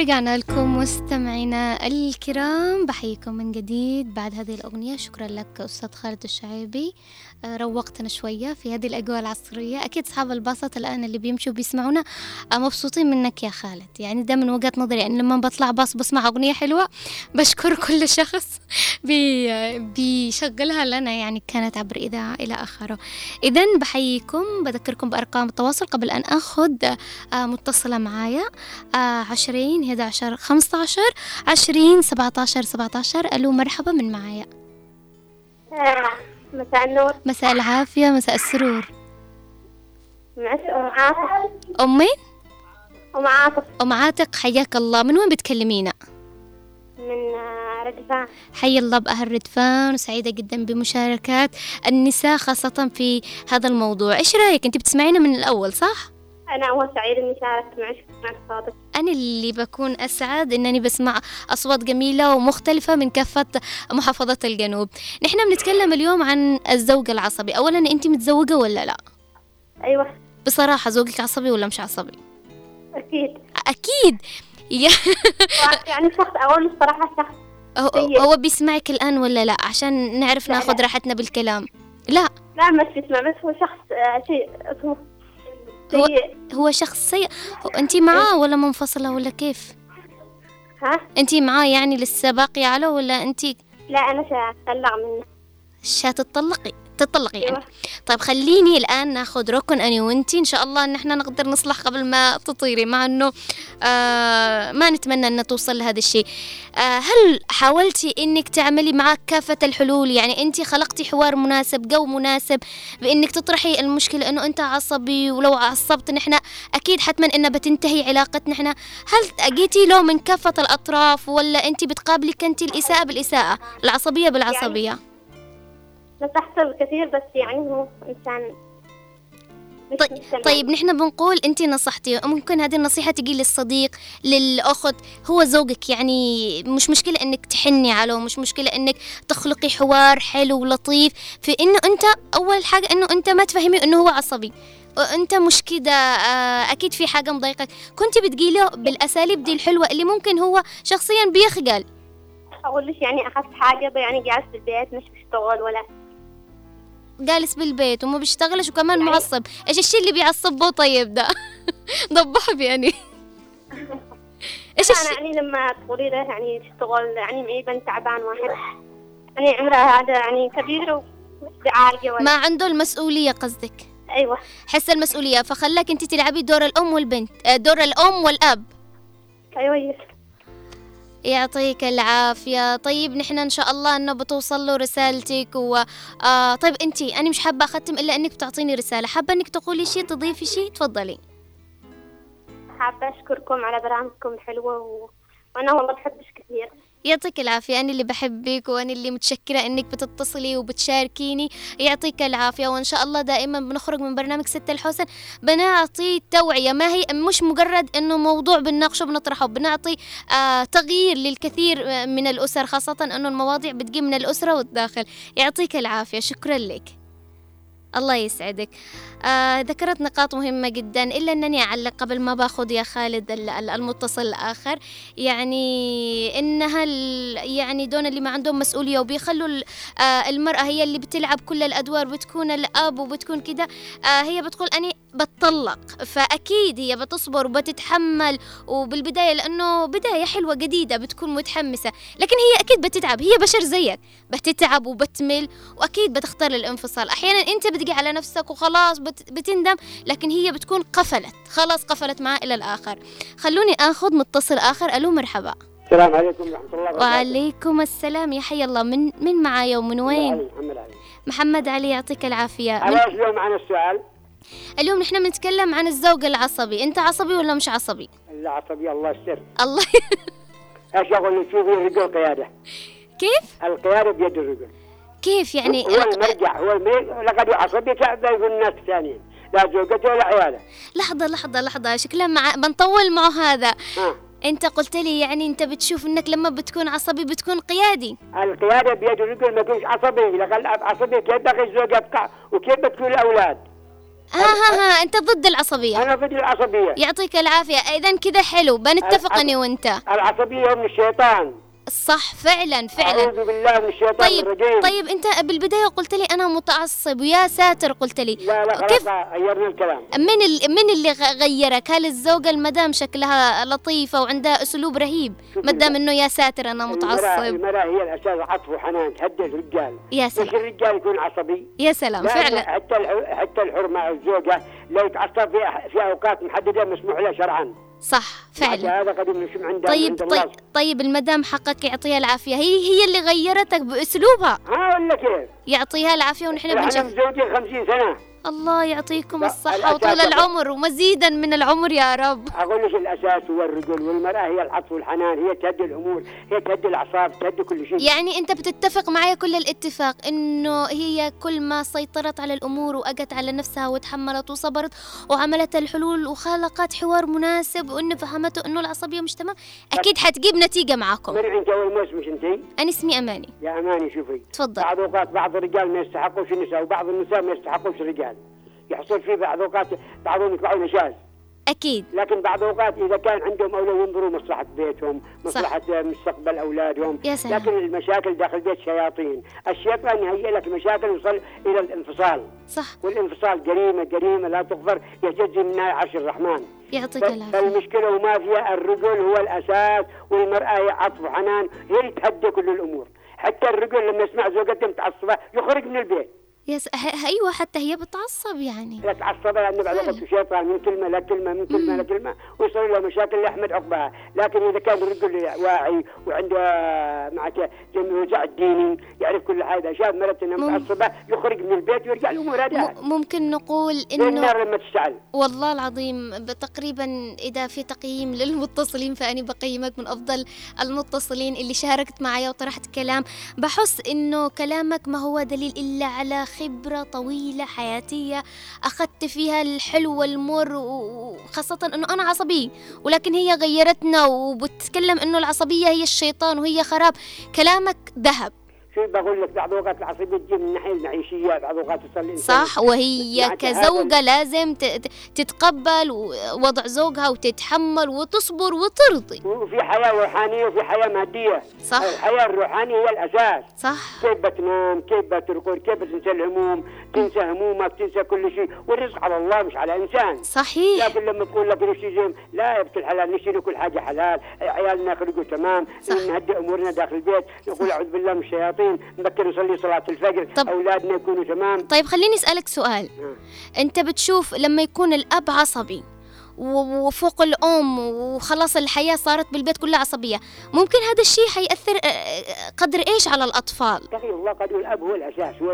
رجعنا لكم مستمعينا الكرام بحييكم من جديد بعد هذه الأغنية. شكرا لك أستاذ خالد الشعيبي. روقتنا شوية في هذه الأجواء العصرية. أكيد أصحاب الباصات الآن اللي بيمشوا بيسمعونا آه، مبسوطين منك يا خالد. يعني ده من وجهة نظري يعني لما بطلع باص بسمع أغنية حلوة بشكر كل شخص بي بيشغلها لنا يعني كانت عبر إذاعة إلى آخره. إذا بحييكم بذكركم بأرقام التواصل قبل أن أخذ آه، متصلة معايا. عشرين 11 15 20 17 17 ألو مرحبا من معايا. مساء النور. مساء العافية مساء السرور. معك أم عاطف؟ أم مين؟ أم عاطف. أم عاتق حياك الله. من وين بتكلمينا؟ من آه، ردفان. حي الله بأهل ردفان وسعيدة جدا بمشاركات النساء خاصة في هذا الموضوع. إيش رأيك؟ أنت بتسمعينا من الأول صح؟ أنا أول سعيد إني شاركت معك مع صوتك. أنا اللي بكون أسعد إنني بسمع أصوات جميلة ومختلفة من كافة محافظات الجنوب. نحن بنتكلم اليوم عن الزوج العصبي. أولا أنت متزوجة ولا لا؟ أيوة. بصراحة زوجك عصبي ولا مش عصبي؟ أكيد. أكيد. يعني شخص أول الصراحة شخص هو, بيسمعك الآن ولا لا؟ عشان نعرف ناخذ. راحتنا بالكلام. لا. لا مش بسمع بس هو شخص آه، شيء اسمه هو- هو شخص سيء. أنت معاه ولا منفصلة ولا كيف؟ ها؟ أنت معاه يعني لسه باقية على ولا أنت لا أنا شاتطلع منه. شاتطلقي تطلقي يعني. طيب خليني الآن ناخذ ركن أنا وأنتي. إن شاء الله إن إحنا نقدر نصلح قبل ما تطيري مع إنه آه ما نتمنى إن توصل لهذا الشيء. آه هل حاولتي إنك تعملي معاه كافة الحلول؟ يعني أنت خلقتي حوار مناسب جو مناسب بإنك تطرحي المشكلة إنه أنت عصبي ولو عصبت نحن أكيد حتما إنها بتنتهي علاقتنا نحن. هل أجيتي له من كافة الأطراف ولا أنت بتقابلي كنتي الإساءة بالإساءة؟ العصبية بالعصبية. نصحته الكثير بس يعني هو إنسان طيب. طيب نحن بنقول أنت نصحتي ممكن هذه النصيحة تجي للصديق للأخت هو زوجك يعني مش مشكلة إنك تحني عليه مش مشكلة إنك تخلقي حوار حلو ولطيف في إنه أنت أول حاجة إنه أنت ما تفهمي إنه هو عصبي. وانت مش كده آه، أكيد في حاجة مضايقك. كنت بتقيله بالأساليب دي الحلوة اللي ممكن هو شخصيا بيخجل. أقول ليش يعني أخذت حاجة يعني جالس في البيت مش بشتغل ولا جالس بالبيت وما بيشتغلش وكمان معصب. إيش الشيء اللي بيعصبه طيب ده؟ ضبح يعني. إيش الشيء يعني لما تقولي له يعني تشتغل يعني معي بنت تعبان واحد. يعني عمرها هذا يعني كبير ولا ما عنده المسؤولية قصدك. أيوة. حس المسؤولية فخلاك أنت تلعبي دور الأم والبنت آه، دور الأم والأب. أيوة يس يعطيك العافية. طيب نحن إن شاء الله إنه بتوصل له رسالتك و آه طيب أنت أنا مش حابة أختم إلا إنك بتعطيني رسالة. حابة إنك تقولي شيء تضيفي شيء تفضلي. حابة أشكركم على برامجكم الحلوة و... وأنا والله بحبش كثير. يعطيك العافية. أنا اللي بحبك وأنا اللي متشكرة إنك بتتصلي وبتشاركيني. يعطيك العافية. وإن شاء الله دائما بنخرج من برنامج ستة الحسن. بنعطي توعية. ما هي مش مجرد إنه موضوع بنناقشه بنطرحه بنعطي آه تغيير للكثير آه، من الأسر خاصة إنه المواضيع بتجي من الأسرة والداخل. يعطيك العافية. شكرا لك. الله يسعدك. آه ذكرت نقاط مهمة جدا إلا أنني أعلق قبل ما باخذ يا خالد ال- ال- المتصل الآخر. يعني إنها يعني دون اللي ما عندهم مسؤولية وبيخلوا آه المرأة هي اللي بتلعب كل الأدوار بتكون الأب وبتكون كده آه هي بتقول أنا بتطلق. فأكيد هي بتصبر وبتتحمل وبالبداية لأنه بداية حلوة جديدة بتكون متحمسة. لكن هي أكيد بتتعب هي بشر زيك. بتتعب وبتمل وأكيد بتختار الانفصال. أحيانا أنت بتجي على نفسك وخلاص. بتندم لكن هي بتكون قفلت. خلاص قفلت معاه إلى الآخر. خلوني آخذ متصل آخر. ألو مرحبا. السلام عليكم ورحمة الله وبركاته. وعليكم السلام. يا حي الله. من من معايا ومن وين؟ علي محمد علي محمد علي يعطيك من... على إيش اليوم معنا السؤال؟ اليوم نحن بنتكلم عن الزوج العصبي. أنت عصبي ولا مش عصبي؟ العصبي الله يستر. الله. إيش أقول؟ شوفي الرجل قيادة. كيف؟ القيادة بيد الرجل. كيف يعني؟ هو المرجع هو المي... لقد عصبي تعب يكون الناس الثانيين. لا زوجته ولا عياله لحظة لحظة لحظة. شكلها مع... بنطول معه هذا. ها أنت قلت لي يعني أنت بتشوف إنك لما بتكون عصبي بتكون قيادي. القيادة بيد الرجل ما يكونش عصبي. لقد عصبي كيف بقي الزوج يبقى؟ وكيف بتكون الأولاد؟ ها ها ها. أنت ضد العصبية. أنا ضد العصبية. يعطيك العافية. اذا كذا حلو. بنتفق اني وأنت. العصبية من الشيطان. صح فعلا فعلا. أعوذ بالله من الشيطان طيب الرجيم. طيب أنت بالبداية قلت لي أنا متعصب ويا ساتر قلت لي. لا لا كيف غيرنا الكلام. من ال... من اللي غيرك؟ هل الزوجة المدام شكلها لطيفة وعندها أسلوب رهيب؟ شوف ما دام المرأة- إنه يا ساتر أنا متعصب. المرأة هي الاساس عطف وحنان تهدي الرجال. يا مش سلام. الرجال يكون عصبي؟ يا سلام فعلا. حتى حتى الحر مع لا يتعصب في في أوقات محددة مسموح له شرعا. صح فعلا. هذا قد مش عند طيب عند الله. طيب طيب المدام حقك يعطيها العافية. هي هي اللي غيرتك بأسلوبها. ها ولا كيف؟ يعطيها العافية ونحن بنشوف. متزوجين 50 سنة. الله يعطيكم الصحة الأساس وطول العمر ومزيدا من العمر يا رب. أقول لك الأساس هو الرجل والمرأة هي العطف والحنان هي تهدي الأمور هي تهدي الأعصاب تهدي كل شيء. يعني أنت بتتفق معي كل الاتفاق إنه هي كل ما سيطرت على الأمور وأجت على نفسها وتحملت وصبرت وعملت الحلول وخلقت حوار مناسب وإنه فهمته إنه العصبية مش تمام أكيد حتجيب نتيجة معاكم. من انت أول ما اسمك أنت؟ أنا اسمي أماني. يا أماني شوفي. تفضل. بعض أوقات بعض الرجال ما يستحقوش النساء وبعض النساء ما يستحقوش الرجال. يحصل في بعض أوقات بعضهم يطلعوا نشاز أكيد. لكن بعض أوقات إذا كان عندهم أولاد ينظروا مصلحة بيتهم مصلحة مستقبل أولادهم. يا سلام. لكن المشاكل داخل البيت شياطين. الشيطان يهيئ لك مشاكل يوصل إلى الانفصال. صح. والانفصال جريمة جريمة لا تغفر يهتز منها عرش الرحمن. يعطيك العافية. فالمشكلة وما فيها الرجل هو الأساس والمرأة هي عطف وحنان هي اللي تهدي كل الأمور. حتى الرجل لما يسمع زوجته متعصبه يخرج من البيت. يس ه- أيوه حتى هي بتعصب يعني. لا تعصب لأنه بعد وقت شيطان من كلمة لكلمه من كلمة لكلمه ويصير له مشاكل يحمد عقبها، لكن إذا كان الرجل واعي وعنده مع وجع الديني يعرف كل هذا شاف مرته إنها مم. متعصبة يخرج من البيت ويرجع الأمور هذه م- ممكن نقول إنه النار لما تشتعل. والله العظيم تقريبا إذا في تقييم للمتصلين فأنا بقيمك من أفضل المتصلين اللي شاركت معي وطرحت كلام. بحس إنه كلامك ما هو دليل إلا على خبرة طويلة حياتية أخذت فيها الحلو والمر وخاصة إنه أنا عصبي ولكن هي غيرتنا وبتتكلم إنه العصبية هي الشيطان وهي خراب. كلامك ذهب. شو بقول لك بعض اوقات العصبيه تجي من الناحيه المعيشية بعض اوقات تصل صح؟ وهي مع كزوجة لازم تتقبل وضع زوجها وتتحمل وتصبر وترضي. وفي حياة روحانية وفي حياة مادية. صح. الحياة الروحانية هي الأساس. صح. كيف بتنام؟ كيف بترقد؟ كيف بتنسى الهموم؟ تنسى همومك تنسى كل شيء. والرزق على الله مش على إنسان. صحيح. لكن لما تقول لك نشتري لا يا بنت الحلال نشتري كل حاجة حلال. عيالنا يخرجوا تمام. نهدي أمورنا داخل البيت. نقول أعوذ بالله من الشياطين. نبكر نصلي صلاة الفجر. طب- أولادنا يكونوا تمام. طيب خليني أسألك سؤال. أنت بتشوف لما يكون الأب عصبي وفوق الأم وخلاص الحياة صارت بالبيت كلها عصبية. ممكن هذا الشيء حيأثر آه، آه، قدر إيش على الأطفال؟ تقي الله قد الأب هو الأساس هو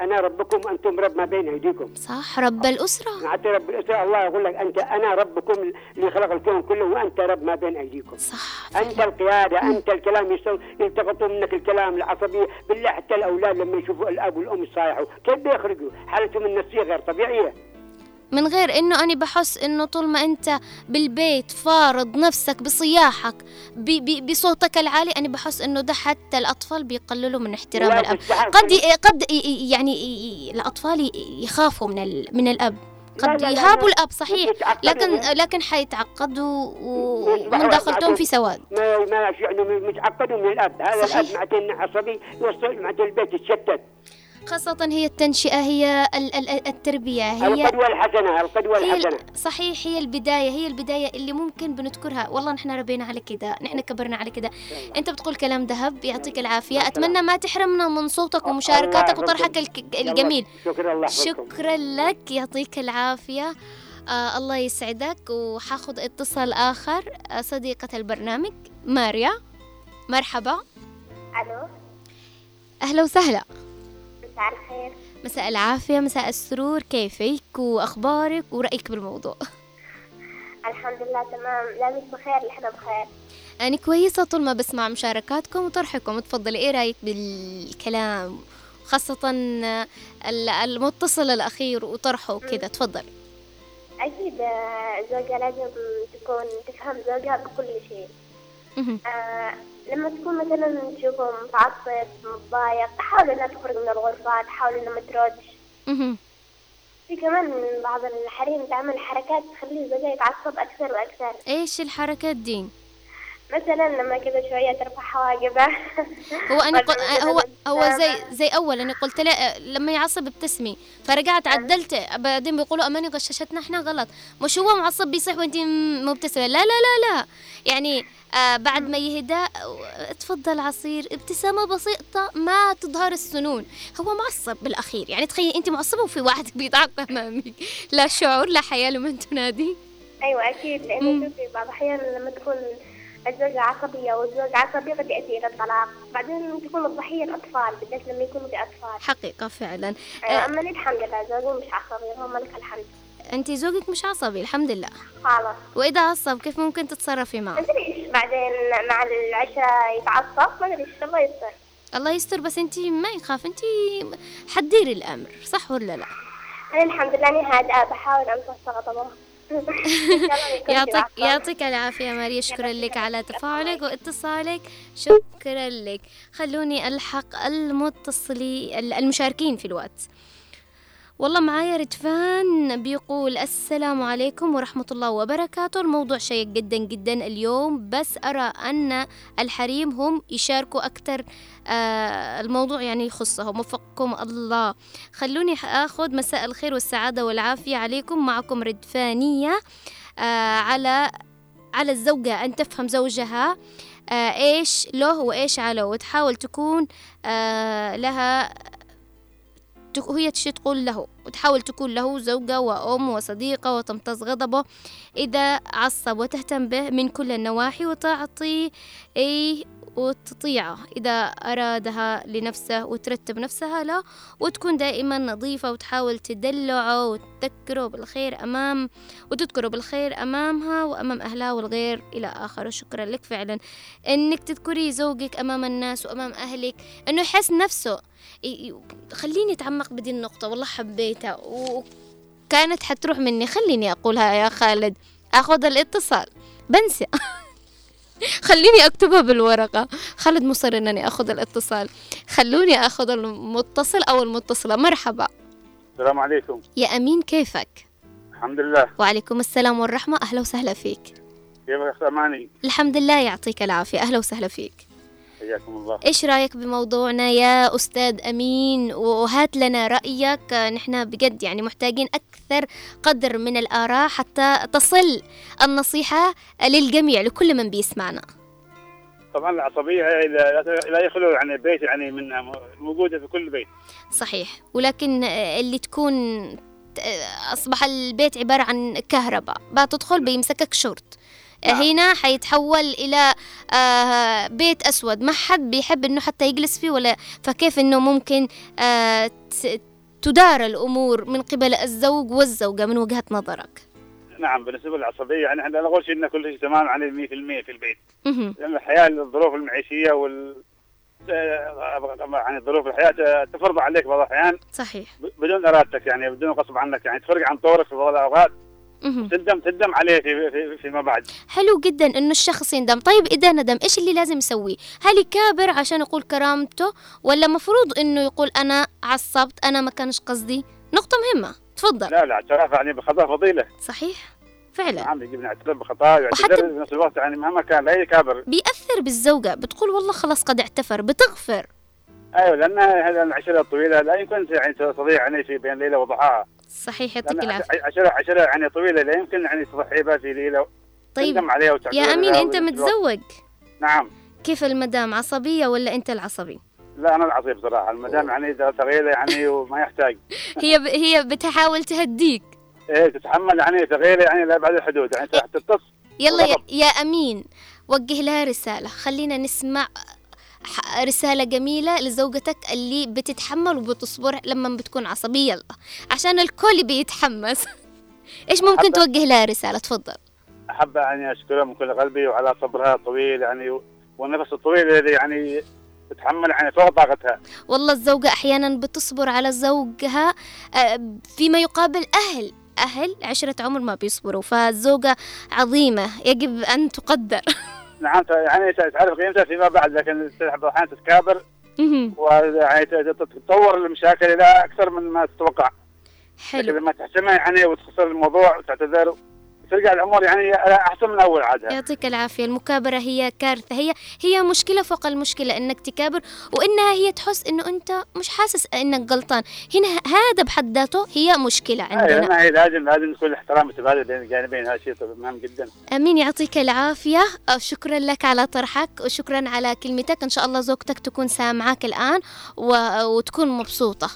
أنا ربكم أنتم رب ما بين أيديكم. صح رب الأسرة. حتى رب الأسرة الله يقول لك أنت أنا ربكم اللي خلق الكون كله وأنت رب ما بين أيديكم. صح أنت القيادة أنت الكلام يلتقطوا منك الكلام العصبيه بالله حتى الأولاد لما يشوفوا الأب والأم يصايحوا كيف بيخرجوا؟ حالتهم النفسية غير طبيعية. من غير إنه أنا بحس إنه طول ما أنت بالبيت فارض نفسك بصياحك ب- ب- بصوتك العالي أنا بحس إنه ده حتى الأطفال بيقللوا من احترام لا الأب. قد قد يعني الأطفال يخافوا من من الأب لا، قد يهابوا لا. الأب صحيح. لكن لكن حيتعقدوا و- ويصبحوا ومداخلتهم معدوم. في سواد ما ما يعني متعقدوا من الأب هذا. الأب معناته عصبي يوصل معناته البيت يتشتت خاصة هي التنشئة هي ال- ال- التربية هي القدوة الحسنة القدوة هي الحسنة. ال- صحيح هي البداية هي البداية اللي ممكن بنذكرها. والله نحن ربينا على كده نحن كبرنا على كده. أنت بتقول كلام ذهب يعطيك العافية. أتمنى ما تحرمنا من صوتك ومشاركاتك الله وطرحك الجميل. شكرا الله. شكرا لك يعطيك العافية. آه الله يسعدك. وحاخذ اتصال آخر. آه صديقة البرنامج ماريا. مرحبا. ألو. أهلا وسهلا. مساء الخير. مساء العافية مساء السرور. كيفك؟ وأخبارك؟ ورأيك بالموضوع. الحمد لله تمام. لابس بخير نحن بخير. أنا كويسة طول ما بسمع مشاركاتكم وطرحكم. تفضلي إيه رأيك بالكلام؟ خاصة ال- المتصل الأخير وطرحه وكذا تفضل أكيد آه، الزوجة لازم تكون تفهم زوجها بكل شيء. لما تكون مثلا تشوفه متعصب متضايق تحاول إنها تخرج من الغرفة تحاول إنها ما تردش. في كمان بعض الحريم تعمل حركات تخلي زوجها يتعصب أكثر وأكثر. إيش الحركات دي؟ مثلا لما كذا شوية ترفع حواجبها هو أنا قل... هو هو. زي زي أول أنا قلت له لما يعصب ابتسمي فرجعت عدلت بعدين بيقولوا أماني غششتنا إحنا غلط. مش هو معصب بيصيح وانت مبتسمه لا لا لا لا. يعني آه بعد ما يهدى آه، تفضل عصير ابتسامة بسيطة ما تظهر السنون. هو معصب بالأخير. يعني تخيل انت معصبة وفي واحد بيضحك أمامك. لا شعور لا حياة لمن تنادي. أيوة أكيد. لأنه شوفي بعض الأحيان لما تكون الزوجة عصبية والزوج عصبي قد يأتي إلى الطلاق. بعدين تكون الضحية الأطفال بالذات لما يكونوا في أطفال حقيقة فعلا. أيوة أما أنا الحمد لله زوجي مش عصبي اللهم لك الحمد. أنت زوجك مش عصبي الحمد لله. خلاص. وإذا عصب كيف ممكن تتصرفي معه؟ ما أدري بعدين مع العشاء يتعصب ما أدري إيش الله يستر. الله يستر بس أنت ما يخاف أنت حديري الأمر صح ولا لا؟ أنا الحمد لله أني هادئة بحاول أمتص غضبه يعطيك. يعطيك العافية ماريا. شكرا لك على تفاعلك واتصالك. شكرا لك. خلوني ألحق المتصلي المشاركين في الواتس. والله معايا رتفان بيقول السلام عليكم ورحمة الله وبركاته. الموضوع شيق جدا جدا اليوم بس أرى أن الحريم هم يشاركوا أكثر آه الموضوع يعني يخصهم. وفقكم الله. خلوني أخذ مساء الخير والسعادة والعافية عليكم. معكم ردفانية آه على على الزوجة أن تفهم زوجها آه إيش له وإيش عليه وتحاول تكون آه لها تك- هي تشي تقول له وتحاول تكون له زوجة وأم وصديقة وتمتص غضبه إذا عصب وتهتم به من كل النواحي وتعطي إيه وتطيعه. إذا أرادها لنفسه وترتب نفسها له وتكون دائما نظيفة وتحاول تدلعه وتذكره بالخير أمام وتذكره بالخير أمامها وأمام أهلها والغير إلى آخره. شكرا لك فعلا. إنك تذكري زوجك أمام الناس وأمام أهلك إنه يحس نفسه. خليني أتعمق بدي النقطة والله حبيتها. وكانت حتروح مني خليني أقولها يا خالد. أخذ الاتصال. بنسى. خليني أكتبها بالورقة. خالد مصر أنني أخذ الاتصال. خلوني أخذ المتصل أو المتصلة. مرحبا. السلام عليكم. يا أمين كيفك؟ الحمد لله. وعليكم السلام والرحمة. أهلا وسهلا فيك. كيفك أماني؟ الحمد لله يعطيك العافية. أهلا وسهلا فيك. حياكم الله. إيش رأيك بموضوعنا يا أستاذ أمين؟ وهات لنا رأيك. آه، نحن بجد يعني محتاجين أكثر قدر من الآراء حتى تصل النصيحة للجميع لكل من بيسمعنا. طبعا العصبية لا يخلو يعني بيت يعني من موجودة في كل بيت. صحيح. ولكن اللي تكون أصبح البيت عبارة عن كهرباء. بتدخل بيمسكك شرط نعم. هنا حيتحول إلى آه، بيت أسود ما حد بيحب إنه حتى يجلس فيه ولا فكيف إنه ممكن آه، تدار الأمور من قبل الزوج والزوجة من وجهة نظرك نعم بالنسبة للعصبية يعني إحنا نقول شيء إن كل شيء تمام عن 100% في البيت. لأن الحياة الظروف المعيشية وال يعني ظروف الحياة تفرض عليك بعض الأحيان صحيح بدون إرادتك يعني بدون غصب عنك يعني تفرق عن طورك في بعض الأوقات. تندم تندم عليه في في فيما بعد. حلو جدا إنه الشخص يندم. طيب إذا ندم إيش اللي لازم يسويه هل يكابر عشان يقول كرامته ولا مفروض إنه يقول أنا عصبت أنا ما كانش قصدي؟ نقطة مهمة. تفضل. لا لا اعتراف يعني بخطأ فضيلة. صحيح. فعلا. نعم يجب أن يعترف بخطاه ويعتذر في نفس الوقت يعني مهما كان لا يكابر. بيأثر بالزوجة. بتقول والله خلاص قد اعتفر بتغفر. أيوه لأن هذه العشرة الطويلة لا يمكن يعني تستطيع يعني في بين ليلة وضحاها. صحيح يعطيك لأن العافية. عشرة عشرة يعني طويلة لا يمكن يعني تضحي بها في ليلة. طيب عليها يا نفس الوقت- متزوج؟ نعم. كيف المدام عصبية ولا أنت العصبي؟ لا أنا العصيب صراحة المدام يعني إذا تغييره يعني وما يحتاج. هي ب... هي بتحاول تهديك. إيه تتحمل يعني تغييره يعني لابعد الحدود. يعني تتص يلا يا. يا أمين وجه لها رسالة. خلينا نسمع رسالة جميلة لزوجتك اللي بتتحمل وبتصبر لما بتكون عصبية. عشان الكل بيتحمس. إيش ممكن توجه لها رسالة؟ تفضل. أحب يعني أشكرها من كل قلبي وعلى صبرها الطويل يعني والنفس الطويل الذي يعني تتحمل يعني فوق طاقتها. والله الزوجة أحيانا بتصبر على زوجها آه، فيما يقابل أهل. أهل عشرة عمر ما بيصبروا فالزوجة عظيمة يجب أن تقدر. نعم يعني تعرف قيمتها فيما بعد لكن بعض الاحيان تتكابر. ويعني تتطور المشاكل إلى أكثر من ما تتوقع لكن حلو لما تحسمها يعني وتخسر الموضوع وتعتذر ترجع الأمور يعني أحسن من أول عادها يعطيك العافية. المكابرة هي كارثة. هي هي مشكلة فوق المشكلة إنك تكابر وإنها هي تحس إنه أنت مش حاسس إنك غلطان. هنا هذا بحد ذاته هي مشكلة أيوه عندنا. هي لازم لازم يكون الاحترام متبادل بين الجانبين. هذا شيء مهم جدا. أمين. يعطيك العافية. أه، شكرا لك على طرحك وشكرا على كلمتك. إن شاء الله زوجتك تكون سامعاك الآن و... وتكون مبسوطة.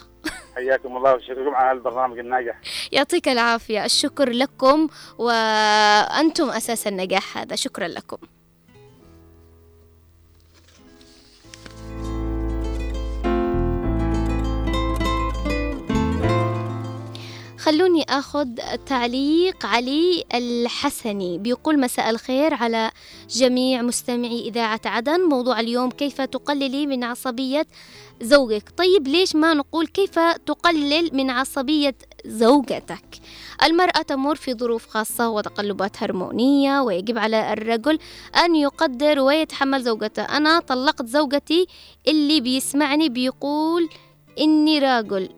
حياكم الله وشكركم على البرنامج الناجح يعطيك العافية. الشكر لكم وأنتم أساس النجاح هذا. شكرا لكم. خلوني أخذ تعليق علي الحسني. بيقول مساء الخير على جميع مستمعي إذاعة عدن. موضوع اليوم كيف تقللي من عصبية زوجك؟ طيب ليش ما نقول كيف تقلل من عصبية زوجتك؟ المرأة تمر في ظروف خاصة وتقلبات هرمونية ويجب على الرجل أن يقدر ويتحمل زوجته. أنا طلقت زوجتي اللي بيسمعني بيقول إني راجل.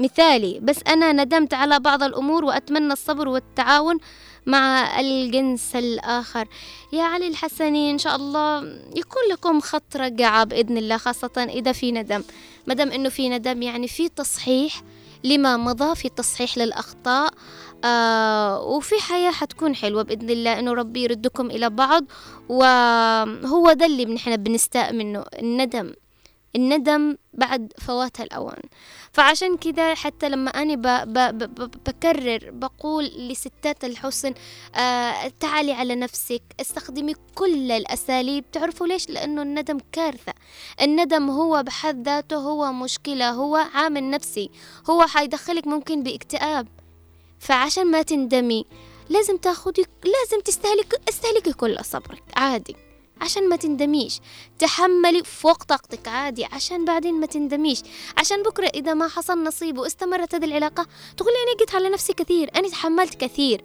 مثالي بس أنا ندمت على بعض الأمور وأتمنى الصبر والتعاون مع الجنس الآخر. يا علي الحسني إن شاء الله يكون لكم خط رجعة بإذن الله خاصة إذا في ندم. مدام إنه في ندم يعني في تصحيح لما مضى في تصحيح للأخطاء آه وفي حياة حتكون حلوة بإذن الله إنه ربي يردكم إلى بعض وهو ده اللي نحن بنستاء منه الندم. الندم بعد فوات الأوان. فعشان كده حتى لما أنا ب ب ب بكرر بقول لستات الحسن آه تعالي على نفسك استخدمي كل الأساليب. تعرفوا ليش؟ لأنه الندم كارثة. الندم هو بحد ذاته هو مشكلة هو عامل نفسي هو حيدخلك ممكن باكتئاب. فعشان ما تندمي لازم تاخدي لازم تستهلك استهلكي كل صبرك عادي. عشان ما تندميش. تحملي فوق طاقتك عادي عشان بعدين ما تندميش. عشان بكرة إذا ما حصل نصيب واستمرت هذه العلاقة تقولي أنا جيت على نفسي كثير أنا تحملت كثير.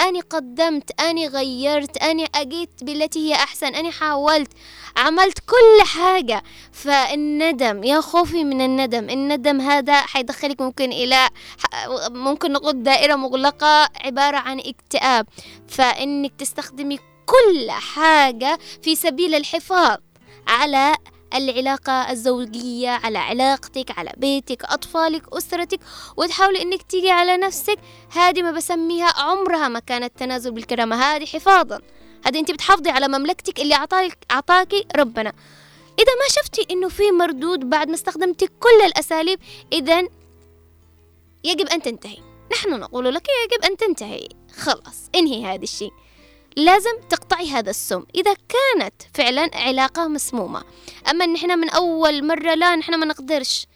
أنا قدمت أنا غيرت أنا أجيت بالتي هي أحسن أنا حاولت عملت كل حاجة. فالندم يا خوفي من الندم. الندم هذا حيدخلك ممكن إلى ممكن نقول دائرة مغلقة عبارة عن اكتئاب. فإنك تستخدمي كل حاجة في سبيل الحفاظ على العلاقة الزوجية على علاقتك على بيتك أطفالك أسرتك. وتحاولي إنك تيجي على نفسك. هذه ما بسميها عمرها ما كانت تنازل بالكرامة. هذه حفاظا. هذه أنت بتحافظي على مملكتك اللي أعطاك أعطاكي ربنا. إذا ما شفتي إنه في مردود بعد ما استخدمتي كل الأساليب إذا يجب أن تنتهي. نحن نقول لك يجب أن تنتهي. خلاص انهي هذا الشيء. لازم تقطعي هذا السم. إذا كانت فعلا علاقة مسمومة. أما نحن من أول مرة لا نحن ما نقدرش.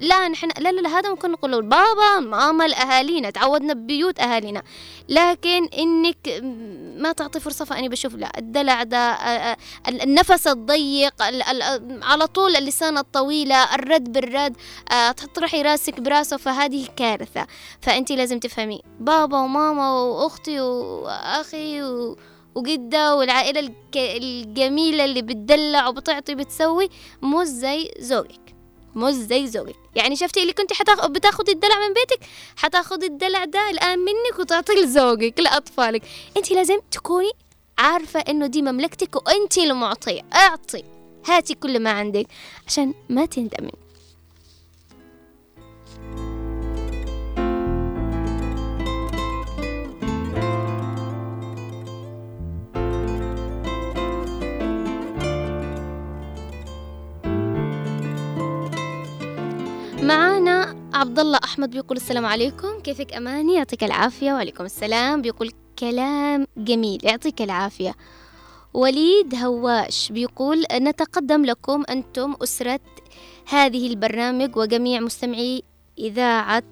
لا نحن لا لا, هذا ممكن نقول بابا ماما الأهالينا تعودنا ببيوت أهالينا. لكن إنك ما تعطي فرصة فأني بشوف لا الدلع ده النفس الضيق ال- ال- على طول اللسان الطويلة الرد بالرد تطرحي راسك براسه فهذه كارثة. فأنت لازم تفهمي بابا وماما وأختي وأخي و... وجدة والعائلة الجميلة اللي بتدلع وبتعطي بتسوي مش زي زوجك. مش زي زوجك يعني شفتي اللي كنت حتاخ... بتاخدي الدلع من بيتك؟ حتاخدي الدلع ده الآن منك وتعطيه لزوجك لأطفالك. انت لازم تكوني عارفة إنه دي مملكتك وانت المعطية. أعطي. هاتي كل ما عندك عشان ما تندمي. معانا عبد الله أحمد بيقول السلام عليكم. كيفك أماني؟ يعطيك العافية وعليكم السلام. بيقول كلام جميل يعطيك العافية. وليد هواش بيقول نتقدم لكم أنتم أسرة هذه البرنامج وجميع مستمعي إذاعة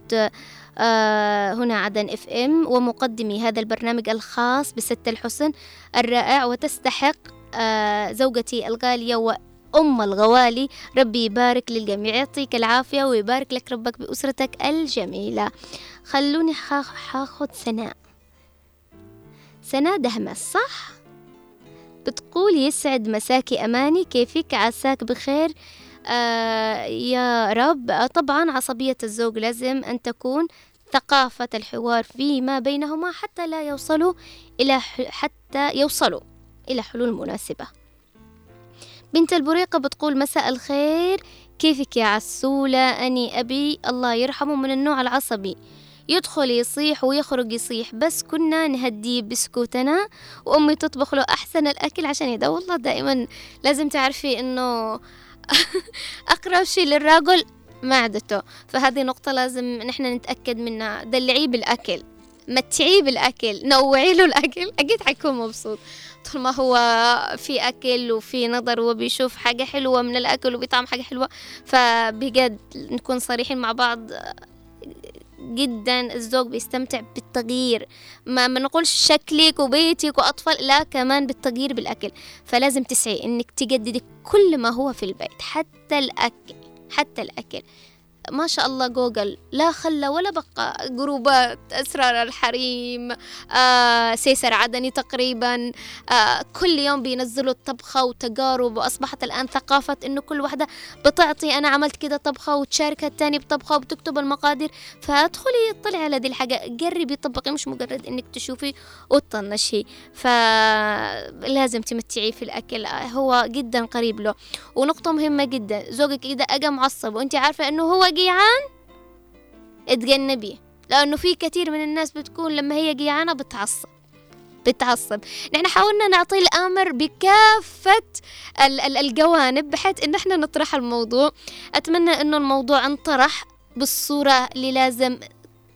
آه هنا عدن إف إم ومقدمي هذا البرنامج الخاص بست الحسن الرائع وتستحق آه زوجتي الغالية وام الغوالي. ربي يبارك للجميع يعطيك العافية ويبارك لك ربك بأسرتك الجميلة. خلوني حاخ- حاخد سناء. سناء دهمس صح؟ بتقول يسعد مساكي أماني كيفك؟ عساك بخير. آه يا رب. آه طبعا عصبية الزوج لازم أن تكون ثقافة الحوار فيما بينهما حتى لا يوصلوا إلى حتى يوصلوا إلى حلول مناسبة. بنت البريقة بتقول مساء الخير. كيفك يا عسولة؟ أني أبي الله يرحمه من النوع العصبي. يدخل يصيح ويخرج يصيح. بس كنا نهديه بسكوتنا وأمي تطبخ له أحسن الأكل عشان يدا. والله دائما لازم تعرفي إنه أقرب شيء للراجل معدته فهذه نقطة لازم نحن نتأكد منها. دلعيه بالأكل. متعيه بالأكل. نوعي له الأكل. أكيد حيكون مبسوط. طول ما هو في أكل وفي نظر وبيشوف حاجة حلوة من الأكل وبيطعم حاجة حلوة فبجد نكون صريحين مع بعض جدا الزوج بيستمتع بالتغيير. ما ما نقولش شكلك وبيتك وأطفال لا كمان بالتغيير بالأكل. فلازم تسعي إنك تجددي كل ما هو في البيت حتى الأكل حتى الأكل. ما شاء الله جوجل لا خلى ولا بقى جروبات أسرار الحريم آه سيسر عدني تقريبا آه كل يوم بينزلوا الطبخة وتجارب وأصبحت الآن ثقافة إنه كل واحدة بتعطي أنا عملت كده طبخة وتشارك التاني بطبخة وبتكتب المقادير فادخلي اطلعي على دي الحاجة جربي طبقي مش مجرد إنك تشوفي وتطنشي فلازم تمتعيه في الأكل هو جدا قريب له. ونقطة مهمة جدا زوجك إذا أجا معصب وأنت عارفة إنه هو جيعان؟ اتجنبيه لأنه في كثير من الناس بتكون لما هي جيعانة بتعصب. بتعصب. نحن حاولنا نعطي الأمر بكافة ال- ال- الجوانب بحيث إن إحنا نطرح الموضوع. أتمنى إنه الموضوع انطرح بالصورة اللي لازم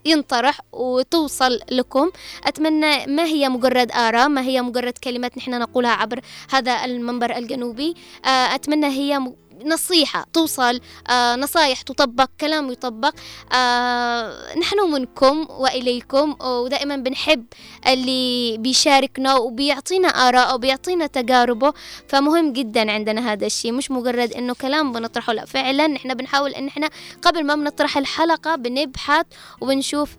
ينطرح وتوصل لكم. أتمنى ما هي مجرد آراء ما هي مجرد كلمات نحن نقولها عبر هذا المنبر الجنوبي. آه، أتمنى هي نصيحة توصل آه، نصايح تطبق كلام يطبق. آه، نحن منكم وإليكم ودائما بنحب اللي بيشاركنا وبيعطينا آراءه وبيعطينا تجاربه. فمهم جدا عندنا هذا الشيء مش مجرد إنه كلام بنطرحه لا فعلا نحن بنحاول إن إحنا قبل ما بنطرح الحلقة بنبحث وبنشوف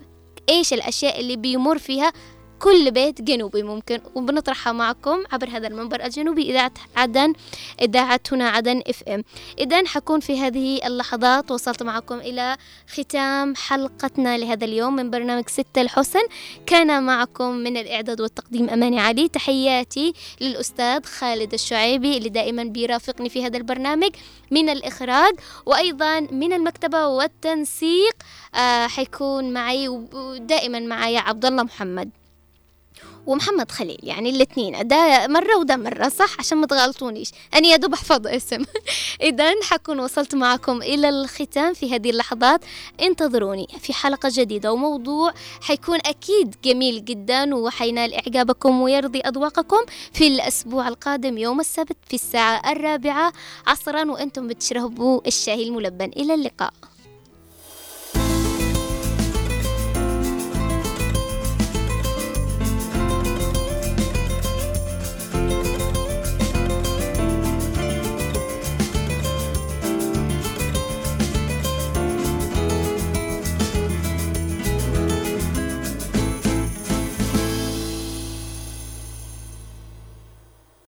إيش الأشياء اللي بيمر فيها كل بيت جنوبي ممكن وبنطرحها معكم عبر هذا المنبر الجنوبي إذاعة عدن إذاعة هنا عدن إف إم. إذا حكون في هذه اللحظات وصلت معكم إلى ختام حلقتنا لهذا اليوم من برنامج ستة الحسن. كان معكم من الإعداد والتقديم أماني علي. تحياتي للأستاذ خالد الشعيبي اللي دائما بيرافقني في هذا البرنامج. من الإخراج وأيضا من المكتبة والتنسيق آه حيكون معي ودائما معي عبد الله محمد. ومحمد خليل يعني الاثنين. ده مرة وده مرة صح؟ عشان ما تغلطونيش. أنا يا دوب أحفظ اسم. إذا حكون وصلت معكم إلى الختام في هذه اللحظات. انتظروني في حلقة جديدة وموضوع حيكون أكيد جميل جدا وحينال إعجابكم ويرضي أذواقكم في الأسبوع القادم يوم السبت في الساعة الرابعة عصرا وأنتم بتشربوا الشاي الملبن. إلى اللقاء.